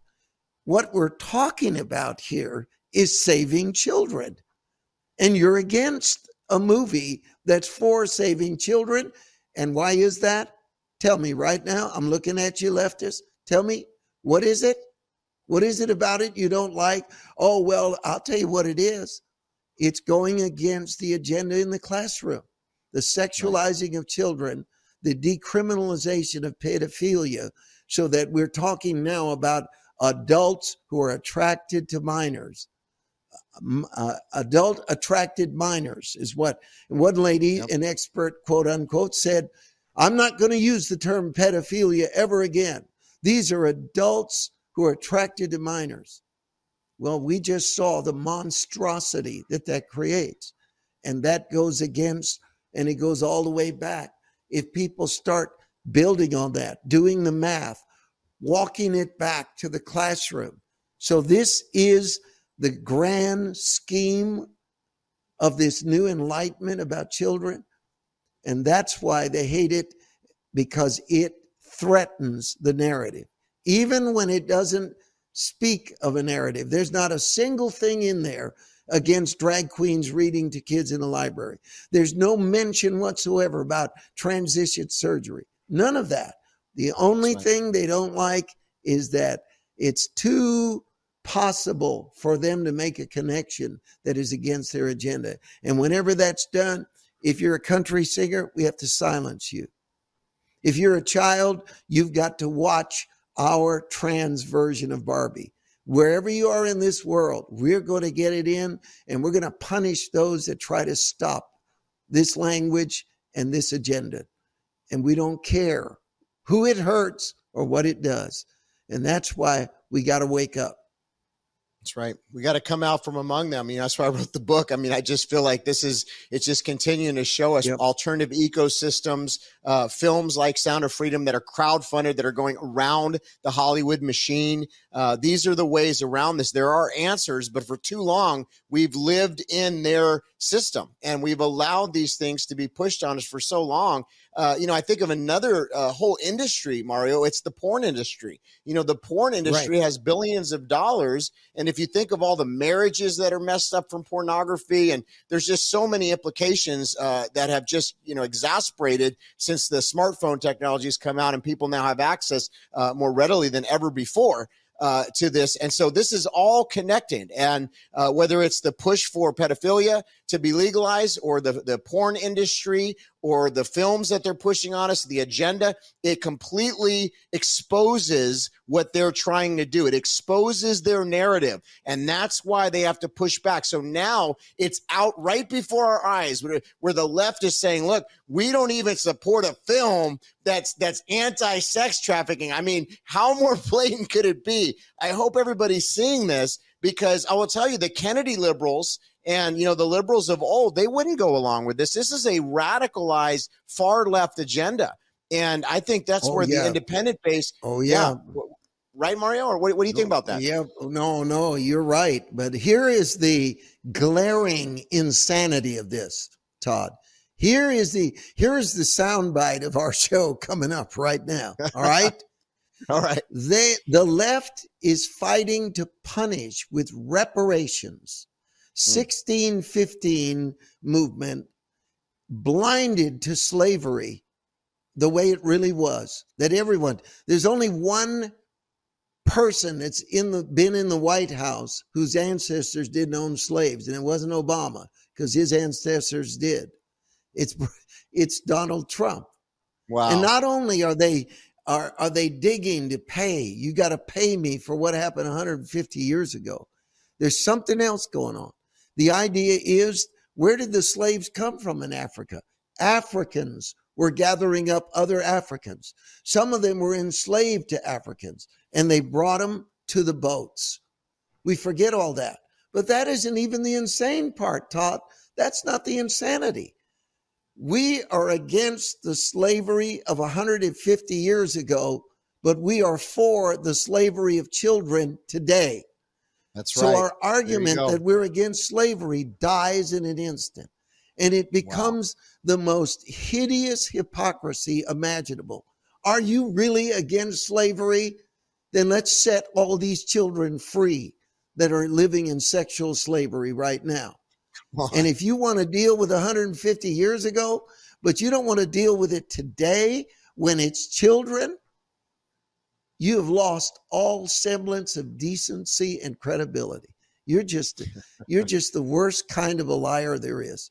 [SPEAKER 3] What we're talking about here is saving children. And you're against a movie that's for saving children. And why is that? Tell me right now. I'm looking at you, leftists. Tell me, what is it? What is it about it you don't like? Oh, well, I'll tell you what it is. It's going against the agenda in the classroom, the sexualizing of children, the decriminalization of pedophilia, so that we're talking now about adults who are attracted to minors. Uh, adult attracted minors is what one lady, yep. an expert, quote unquote, said, I'm not going to use the term pedophilia ever again. These are adults who are attracted to minors. Well, we just saw the monstrosity that that creates. And that goes against, and it goes all the way back. If people start building on that, doing the math, walking it back to the classroom. So, this is the grand scheme of this new enlightenment about children. And that's why they hate it because it threatens the narrative even when it doesn't speak of a narrative. There's not a single thing in there against drag queens reading to kids in the library. There's no mention whatsoever about transition surgery. None of that. The only right. thing they don't like is that it's too possible for them to make a connection that is against their agenda. And whenever that's done, if you're a country singer, we have to silence you. If you're a child, you've got to watch our trans version of Barbie. Wherever you are in this world, we're going to get it in and we're going to punish those that try to stop this language and this agenda. And we don't care who it hurts or what it does. And that's why we got to wake up.
[SPEAKER 2] That's right. We got to come out from among them. You know, that's why I wrote the book. I mean, I just feel like this is, it's just continuing to show us yep. alternative ecosystems, uh, films like Sound of Freedom that are crowd funded, that are going around the Hollywood machine. Uh, these are the ways around this. There are answers, but for too long, we've lived in their system and we've allowed these things to be pushed on us for so long uh, you know, I think of another uh, whole industry, Mario. It's the porn industry. You know, the porn industry right. has billions of dollars. And if you think of all the marriages that are messed up from pornography, and there's just so many implications uh, that have just, you know, exasperated since the smartphone technology has come out and people now have access uh, more readily than ever before uh, to this. And so this is all connected. And uh, whether it's the push for pedophilia to be legalized or the, the porn industry or the films that they're pushing on us, the agenda, it completely exposes what they're trying to do. It exposes their narrative. And that's why they have to push back. So now it's out right before our eyes where, where the left is saying, look, we don't even support a film that's that's anti-sex trafficking. I mean, how more blatant could it be? I hope everybody's seeing this because I will tell you the Kennedy liberals and you know the liberals of old they wouldn't go along with this. This is a radicalized far left agenda. And i think that's oh, where yeah. the independent base
[SPEAKER 3] oh yeah.
[SPEAKER 2] yeah. right mario? Or what, what do you think about that?
[SPEAKER 3] Yeah no no you're right. But here is the glaring insanity of this todd. Here is the here is the soundbite of our show coming up right now. All right?
[SPEAKER 2] All right.
[SPEAKER 3] They the left is fighting to punish with reparations 1615 mm. movement blinded to slavery the way it really was that everyone there's only one person that's in the been in the white house whose ancestors didn't own slaves and it wasn't obama because his ancestors did. It's it's donald trump.
[SPEAKER 2] Wow.
[SPEAKER 3] and not only are they are are they digging to pay you got to pay me for what happened 150 years ago. There's something else going on the idea is where did the slaves come from in Africa? Africans were gathering up other Africans. Some of them were enslaved to Africans and they brought them to the boats. We forget all that. But that isn't even the insane part, Todd. That's not the insanity. We are against the slavery of 150 years ago, but we are for the slavery of children today.
[SPEAKER 2] That's
[SPEAKER 3] right.
[SPEAKER 2] So
[SPEAKER 3] our argument that we're against slavery dies in an instant. And it becomes wow. the most hideous hypocrisy imaginable. Are you really against slavery? Then let's set all these children free that are living in sexual slavery right now. And if you want to deal with 150 years ago, but you don't want to deal with it today when it's children, you have lost all semblance of decency and credibility. You're just you're just the worst kind of a liar there is.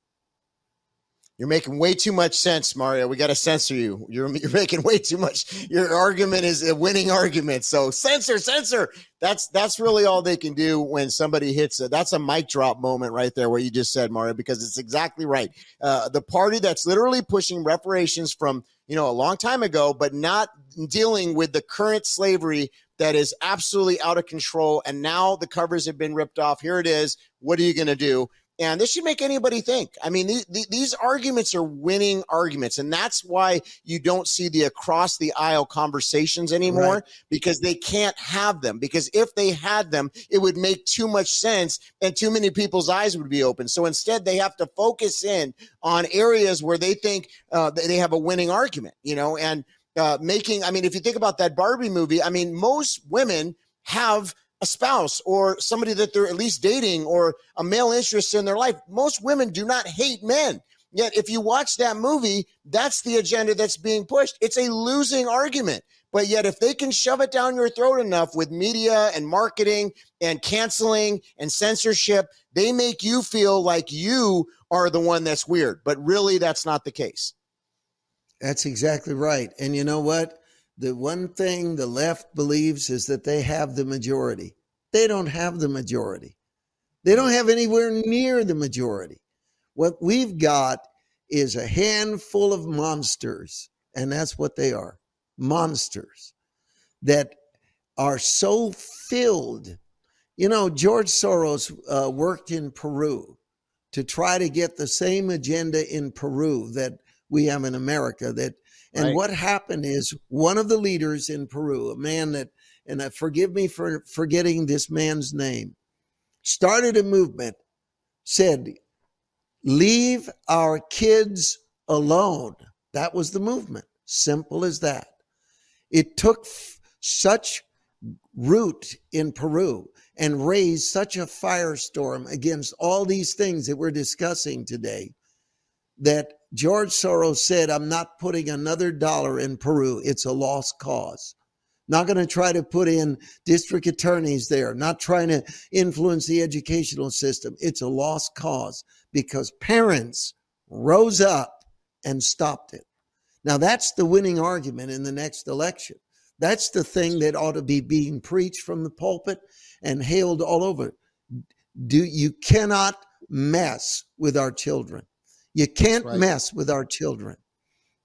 [SPEAKER 2] You're making way too much sense, Mario. We got to censor you. You're you're making way too much. Your argument is a winning argument. So censor, censor. That's that's really all they can do when somebody hits it. That's a mic drop moment right there, what you just said, Mario, because it's exactly right. Uh, the party that's literally pushing reparations from you know a long time ago, but not dealing with the current slavery that is absolutely out of control. And now the covers have been ripped off. Here it is. What are you going to do? And this should make anybody think. I mean, these, these arguments are winning arguments. And that's why you don't see the across the aisle conversations anymore right. because they can't have them. Because if they had them, it would make too much sense and too many people's eyes would be open. So instead, they have to focus in on areas where they think uh, they have a winning argument, you know, and uh, making, I mean, if you think about that Barbie movie, I mean, most women have a spouse or somebody that they're at least dating or a male interest in their life. Most women do not hate men. Yet, if you watch that movie, that's the agenda that's being pushed. It's a losing argument. But yet, if they can shove it down your throat enough with media and marketing and canceling and censorship, they make you feel like you are the one that's weird. But really, that's not the case.
[SPEAKER 3] That's exactly right. And you know what? The one thing the left believes is that they have the majority. They don't have the majority. They don't have anywhere near the majority. What we've got is a handful of monsters, and that's what they are monsters that are so filled. You know, George Soros uh, worked in Peru to try to get the same agenda in Peru that we have in America. That and right. what happened is one of the leaders in Peru, a man that, and uh, forgive me for forgetting this man's name, started a movement, said, "Leave our kids alone." That was the movement. Simple as that. It took f- such root in Peru and raised such a firestorm against all these things that we're discussing today that George Soros said, I'm not putting another dollar in Peru. It's a lost cause. Not going to try to put in district attorneys there, not trying to influence the educational system. It's a lost cause because parents rose up and stopped it. Now, that's the winning argument in the next election. That's the thing that ought to be being preached from the pulpit and hailed all over. Do you cannot mess with our children. You can't right. mess with our children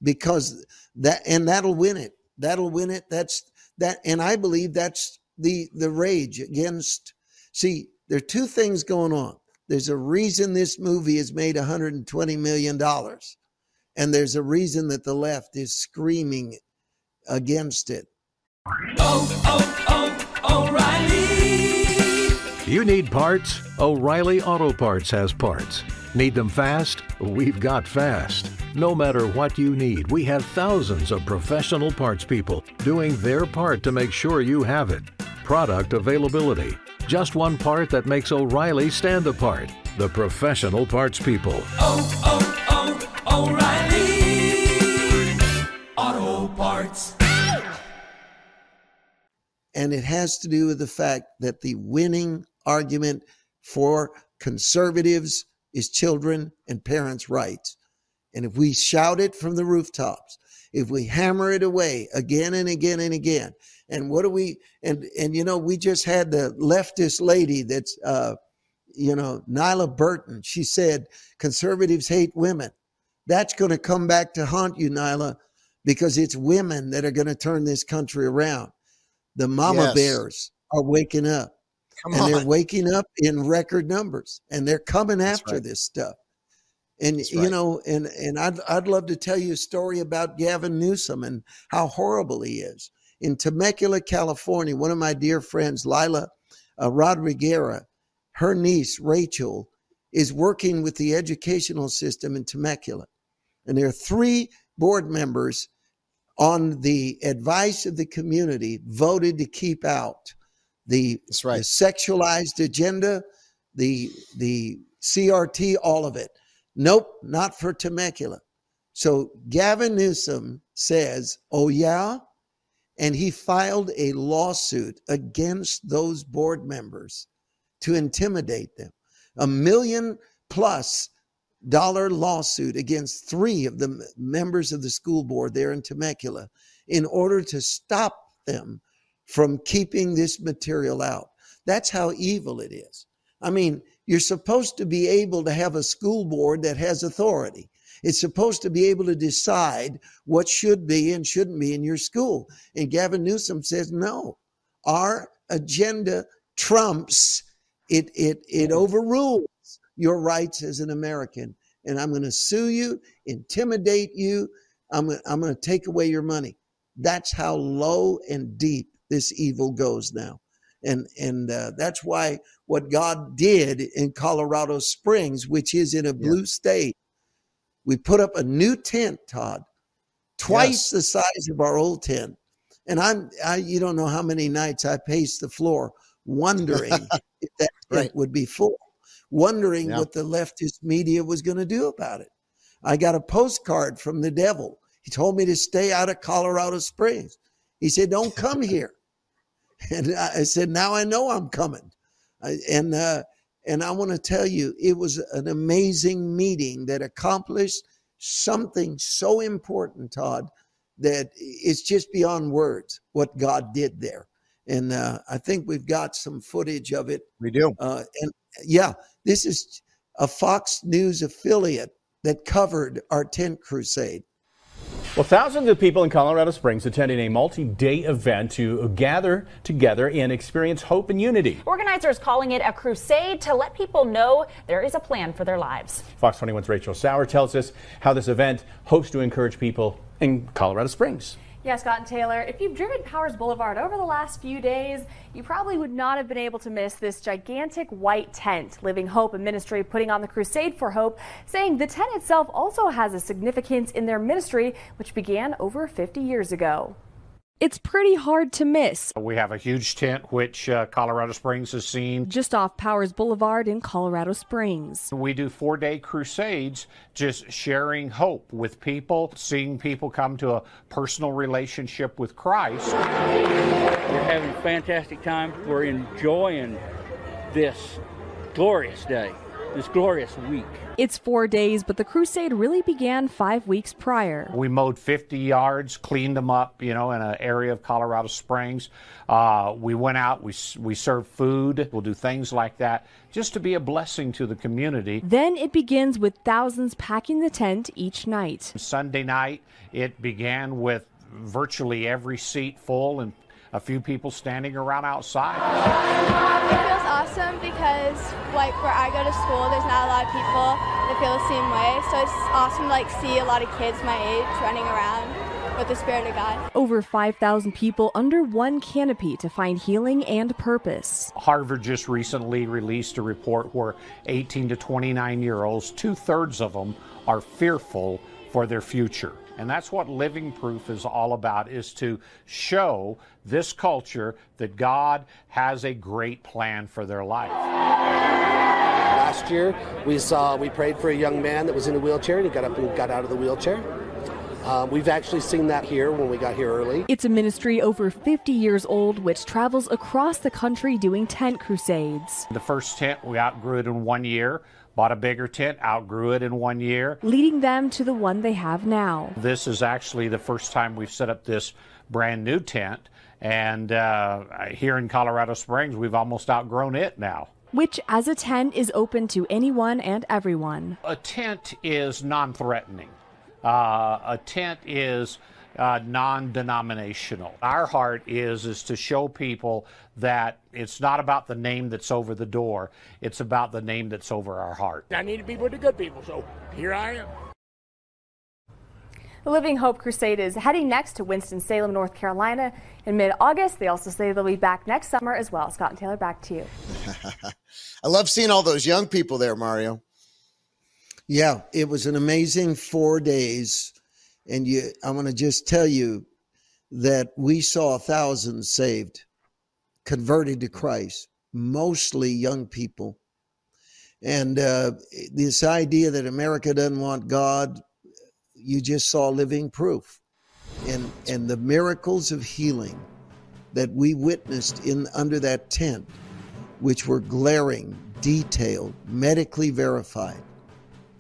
[SPEAKER 3] because that and that'll win it. That'll win it. That's that and I believe that's the the rage against see there are two things going on. There's a reason this movie has made 120 million dollars and there's a reason that the left is screaming against it. Oh, oh,
[SPEAKER 11] oh, O'Reilly! You need parts? O'Reilly Auto Parts has parts. Need them fast? We've got fast. No matter what you need, we have thousands of professional parts people doing their part to make sure you have it. Product availability. Just one part that makes O'Reilly stand apart. The professional parts people. Oh, oh, oh, O'Reilly! Auto Parts.
[SPEAKER 3] And it has to do with the fact that the winning argument for conservatives is children and parents' rights. And if we shout it from the rooftops, if we hammer it away again and again and again, and what do we and and you know we just had the leftist lady that's uh you know Nylah Burton. She said conservatives hate women. That's going to come back to haunt you, Nylah, because it's women that are going to turn this country around. The mama yes. bears are waking up. Come and on. they're waking up in record numbers and they're coming That's after right. this stuff. And That's you know, and and I'd I'd love to tell you a story about Gavin Newsom and how horrible he is. In Temecula, California, one of my dear friends, Lila uh, Rodriguera, her niece Rachel is working with the educational system in Temecula. And there are three board members on the advice of the community, voted to keep out the, right. the sexualized agenda, the the CRT, all of it. Nope, not for Temecula. So Gavin Newsom says, "Oh yeah," and he filed a lawsuit against those board members to intimidate them. A million plus dollar lawsuit against three of the members of the school board there in Temecula in order to stop them from keeping this material out. That's how evil it is. I mean, you're supposed to be able to have a school board that has authority. It's supposed to be able to decide what should be and shouldn't be in your school. And Gavin Newsom says, no, our agenda trumps it, it, it overrules your rights as an American. And I'm going to sue you, intimidate you. I'm, I'm going to take away your money. That's how low and deep this evil goes now. And, and uh, that's why what God did in Colorado Springs, which is in a blue yeah. state, we put up a new tent, Todd, twice yes. the size of our old tent. And I'm, I, you don't know how many nights I paced the floor wondering if that tent
[SPEAKER 2] Right.
[SPEAKER 3] would be full, wondering
[SPEAKER 2] Yeah.
[SPEAKER 3] what the leftist media was going to do about it. I got a postcard from the devil. He told me to stay out of Colorado Springs. He said, "Don't come here." And I said, "Now I know I'm coming." I- And uh, and I want to tell you, it was an amazing meeting that accomplished something so important, Todd, that it's just beyond words what God did there. And uh, I think we've got some footage of it.
[SPEAKER 2] We do.
[SPEAKER 3] Uh, and yeah, this is a Fox News affiliate that covered our tent crusade.
[SPEAKER 12] Well, thousands of people in Colorado Springs attending a multi day event to gather together and experience hope and unity.
[SPEAKER 13] Organizers calling it a crusade to let people know there is a plan for their lives.
[SPEAKER 12] Fox 21's Rachel Sauer tells us how this event hopes to encourage people in Colorado Springs.
[SPEAKER 14] Yeah, Scott and Taylor, if you've driven Powers Boulevard over the last few days, you probably would not have been able to miss this gigantic white tent. Living Hope and Ministry putting on the Crusade for Hope, saying the tent itself also has a significance in their ministry, which began over 50 years ago. It's pretty hard to miss.
[SPEAKER 15] We have a huge tent which uh, Colorado Springs has seen.
[SPEAKER 14] Just off Powers Boulevard in Colorado Springs.
[SPEAKER 15] We do four day crusades just sharing hope with people, seeing people come to a personal relationship with Christ.
[SPEAKER 16] We're having a fantastic time. We're enjoying this glorious day, this glorious week.
[SPEAKER 14] It's four days, but the crusade really began five weeks prior.
[SPEAKER 15] We mowed 50 yards, cleaned them up, you know, in an area of Colorado Springs. Uh, we went out, we, we served food. We'll do things like that just to be a blessing to the community.
[SPEAKER 14] Then it begins with thousands packing the tent each night.
[SPEAKER 15] Sunday night, it began with virtually every seat full and a few people standing around outside.
[SPEAKER 17] It feels awesome because, like, where I go to school, there's not a lot of people that feel the same way. So it's awesome to like see a lot of kids my age running around with the Spirit of God.
[SPEAKER 14] Over 5,000 people under one canopy to find healing and purpose.
[SPEAKER 15] Harvard just recently released a report where 18 to 29 year olds, two thirds of them, are fearful for their future. And that's what living proof is all about is to show this culture that God has a great plan for their life.
[SPEAKER 18] Last year, we saw we prayed for a young man that was in a wheelchair, and he got up and got out of the wheelchair. Uh, we've actually seen that here when we got here early.
[SPEAKER 14] It's a ministry over 50 years old which travels across the country doing tent crusades,
[SPEAKER 15] The first tent, we outgrew it in one year, bought a bigger tent, outgrew it in one year.
[SPEAKER 14] leading them to the one they have now.
[SPEAKER 15] This is actually the first time we've set up this brand new tent. And uh, here in Colorado Springs, we've almost outgrown it now.
[SPEAKER 14] Which, as a tent, is open to anyone and everyone.
[SPEAKER 15] A tent is non threatening, uh, a tent is uh, non denominational. Our heart is, is to show people that it's not about the name that's over the door, it's about the name that's over our heart.
[SPEAKER 19] I need to be with the good people, so here I am.
[SPEAKER 14] The Living Hope Crusade is heading next to Winston-Salem, North Carolina in mid-August. They also say they'll be back next summer as well. Scott and Taylor, back to you.
[SPEAKER 2] I love seeing all those young people there, Mario.
[SPEAKER 3] Yeah, it was an amazing four days. And you, I want to just tell you that we saw thousands saved, converted to Christ, mostly young people. And uh, this idea that America doesn't want God, you just saw living proof. And, and the miracles of healing that we witnessed in under that tent, which were glaring, detailed, medically verified,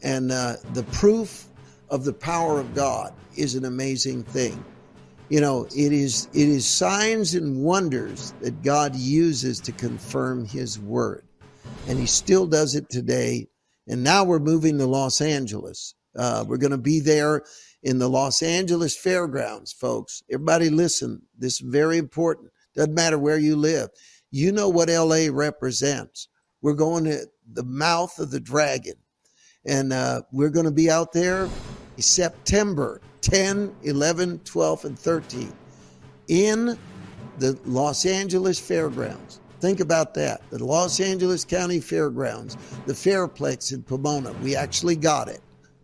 [SPEAKER 3] and uh, the proof of the power of God is an amazing thing. You know, it is it is signs and wonders that God uses to confirm His word, and He still does it today. And now we're moving to Los Angeles. Uh, we're going to be there in the Los Angeles Fairgrounds, folks. Everybody, listen. This is very important. Doesn't matter where you live. You know what LA represents. We're going to the mouth of the dragon and uh, we're going to be out there September 10, 11, 12, and 13 in the Los Angeles Fairgrounds. Think about that. The Los Angeles County Fairgrounds, the Fairplex in Pomona. We actually got it.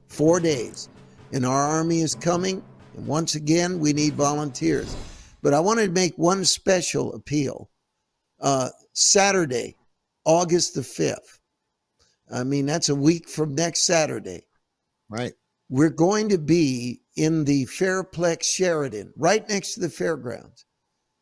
[SPEAKER 3] Four days. And our army is coming. And once again, we need volunteers. But I wanted to make one special appeal. Uh, Saturday, August the 5th. I mean, that's a week from next Saturday.
[SPEAKER 2] Right.
[SPEAKER 3] We're going to be in the Fairplex Sheraton, right next to the fairgrounds.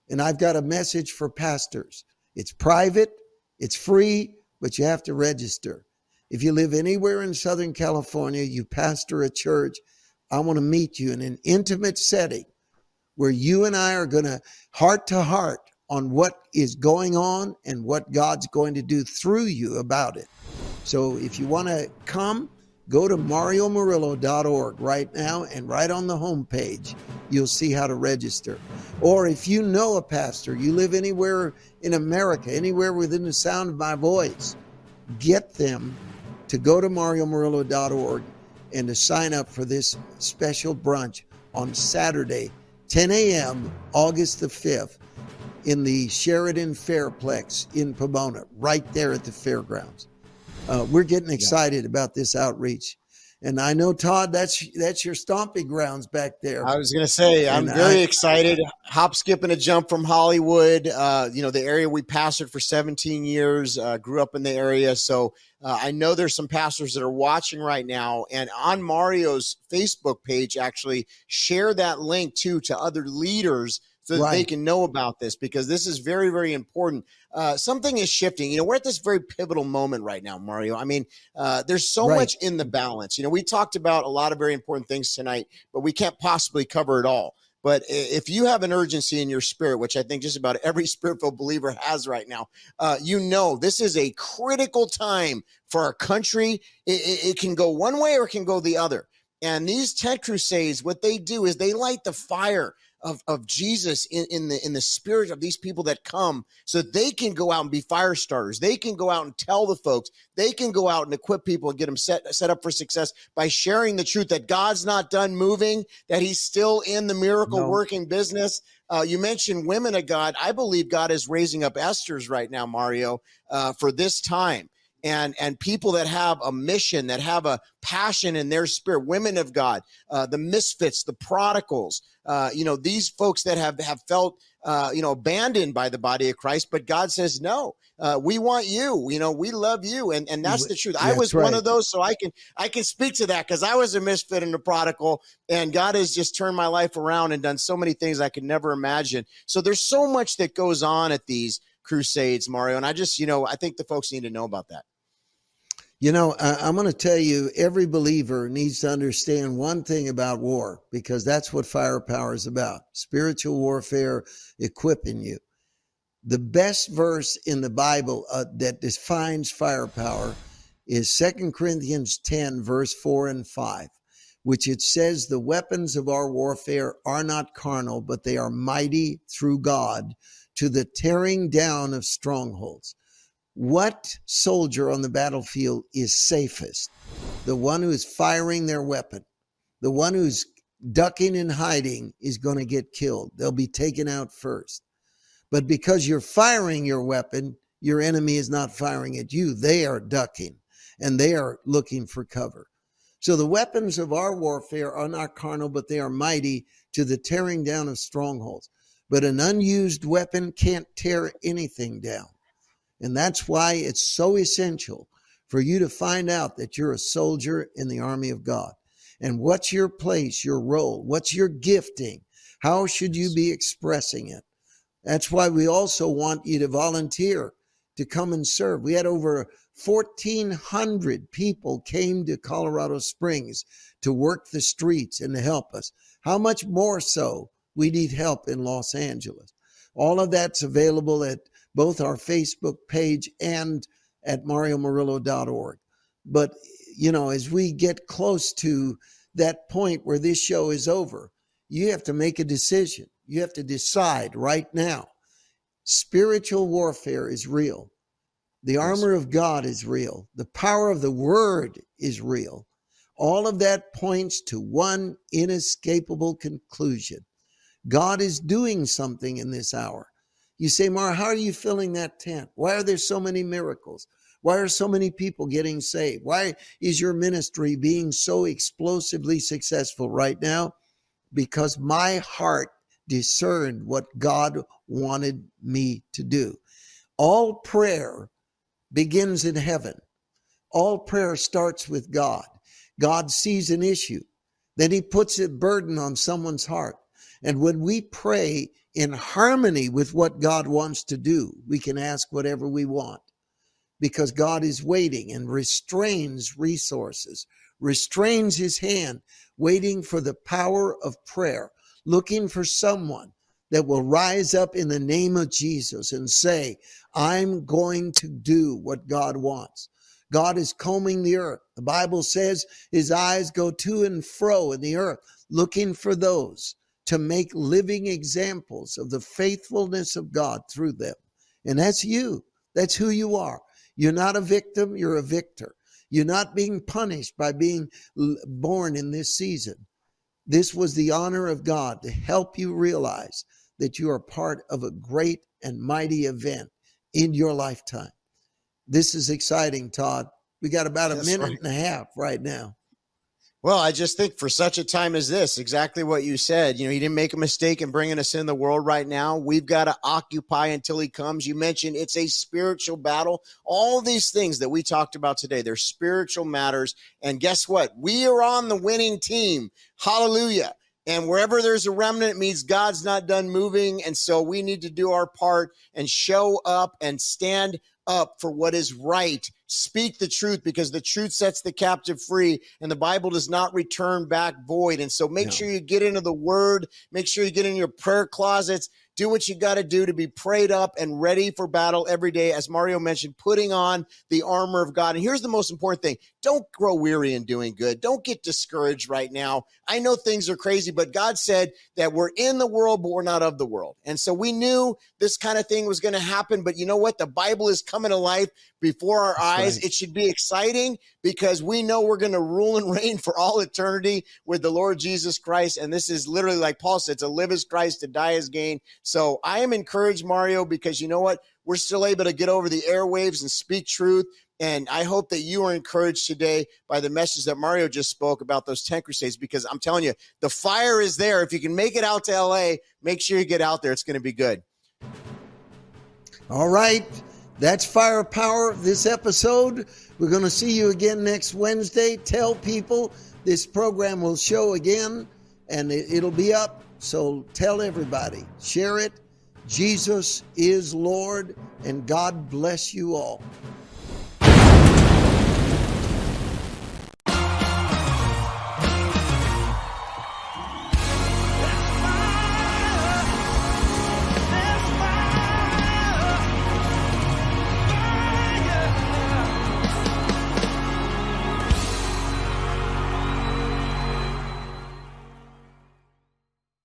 [SPEAKER 3] And I've got a message for pastors. It's private, it's free, but you have to register. If you live anywhere in Southern California, you pastor a church, I want to meet you in an intimate setting where you and I are going to heart to heart on what is going on and what God's going to do through you about it. So if you want to come, go to mariomurillo.org right now and right on the homepage, you'll see how to register. Or if you know a pastor, you live anywhere in America, anywhere within the sound of my voice, get them to go to mariomurillo.org and to sign up for this special brunch on Saturday, 10 a.m., August the 5th, in the Sheraton Fairplex in Pomona, right there at the fairgrounds. Uh, we're getting excited yeah. about this outreach. And I know Todd, that's that's your stomping grounds back there.
[SPEAKER 2] I was going to say, I'm and very I, excited. Hop, skip, and a jump from Hollywood. Uh, you know, the area we pastored for 17 years. Uh, grew up in the area, so uh, I know there's some pastors that are watching right now. And on Mario's Facebook page, actually share that link too to other leaders so that right. they can know about this because this is very, very important. Uh, something is shifting. You know, we're at this very pivotal moment right now, Mario. I mean, uh, there's so right. much in the balance. You know, we talked about a lot of very important things tonight, but we can't possibly cover it all. But if you have an urgency in your spirit, which I think just about every spiritual believer has right now, uh, you know this is a critical time for our country. It, it, can go one way or it can go the other. And these tent crusades, what they do is they light the fire of, of Jesus in, in the in the spirit of these people that come so they can go out and be fire starters. They can go out and tell the folks. They can go out and equip people and get them set set up for success by sharing the truth that God's not done moving, that he's still in the miracle no. working business. Uh, you mentioned women of God. I believe God is raising up Esther's right now, Mario, uh, for this time and and people that have a mission that have a passion in their spirit women of god uh, the misfits the prodigals uh, you know these folks that have have felt uh, you know abandoned by the body of christ. But god says no uh, we want you you know we love you. And and that's the truth. I was right. one of those so i can i can speak to that because i was a misfit and a prodigal and god has just turned my life around and done so many things i could never imagine. So there's so much that goes on at these crusades mario and i just you know i think the folks need to know about that
[SPEAKER 3] you know, I, am going to tell you, every believer needs to understand one thing about war because that's what firepower is about spiritual warfare, equipping you. The best verse in the Bible uh, that defines firepower is Second Corinthians 10, verse 4 and 5, which it says, The weapons of our warfare are not carnal, but they are mighty through God to the tearing down of strongholds. What soldier on the battlefield is safest? The one who is firing their weapon. The one who's ducking and hiding is going to get killed. They'll be taken out first. But because you're firing your weapon, your enemy is not firing at you. They are ducking and they are looking for cover. So the weapons of our warfare are not carnal, but they are mighty to the tearing down of strongholds. But an unused weapon can't tear anything down. And that's why it's so essential for you to find out that you're a soldier in the army of God. And what's your place, your role? What's your gifting? How should you be expressing it? That's why we also want you to volunteer to come and serve. We had over 1,400 people came to Colorado Springs to work the streets and to help us. How much more so we need help in Los Angeles? All of that's available at both our Facebook page and at mariomurillo.org. But, you know, as we get close to that point where this show is over, you have to make a decision. You have to decide right now. Spiritual warfare is real. The armor of God is real. The power of the word is real. All of that points to one inescapable conclusion God is doing something in this hour. You say, Mara, how are you filling that tent? Why are there so many miracles? Why are so many people getting saved? Why is your ministry being so explosively successful right now? Because my heart discerned what God wanted me to do. All prayer begins in heaven. All prayer starts with God. God sees an issue, then he puts a burden on someone's heart. And when we pray in harmony with what God wants to do, we can ask whatever we want because God is waiting and restrains resources, restrains his hand, waiting for the power of prayer, looking for someone that will rise up in the name of Jesus and say, I'm going to do what God wants. God is combing the earth. The Bible says his eyes go to and fro in the earth, looking for those to make living examples of the faithfulness of God through them. And that's you. That's who you are. You're not a victim, you're a victor. You're not being punished by being born in this season. This was the honor of God to help you realize that you are part of a great and mighty event in your lifetime. This is exciting, Todd. We got about a That's minute right. and a half right now.
[SPEAKER 2] Well, I just think for such a time as this, exactly what you said. You know, he didn't make a mistake in bringing us in the world right now. We've got to occupy until he comes. You mentioned it's a spiritual battle. All these things that we talked about today, they're spiritual matters. And guess what? We are on the winning team. Hallelujah. And wherever there's a remnant, means God's not done moving. And so we need to do our part and show up and stand up for what is right. Speak the truth because the truth sets the captive free and the Bible does not return back void. And so make no. sure you get into the word, make sure you get in your prayer closets do what you got to do to be prayed up and ready for battle every day. As Mario mentioned, putting on the armor of God. And here's the most important thing don't grow weary in doing good. Don't get discouraged right now. I know things are crazy, but God said that we're in the world, but we're not of the world. And so we knew this kind of thing was going to happen. But you know what? The Bible is coming to life before our That's eyes. Right. It should be exciting because we know we're going to rule and reign for all eternity with the Lord Jesus Christ. And this is literally, like Paul said, to live as Christ, to die as gain. So I am encouraged, Mario, because you know what? We're still able to get over the airwaves and speak truth. And I hope that you are encouraged today by the message that Mario just spoke about those 10 crusades because I'm telling you, the fire is there. If you can make it out to LA, make sure you get out there. It's going to be good.
[SPEAKER 3] All right. That's firepower this episode. We're going to see you again next Wednesday. Tell people this program will show again and it'll be up. So tell everybody, share it. Jesus is Lord, and God bless you all.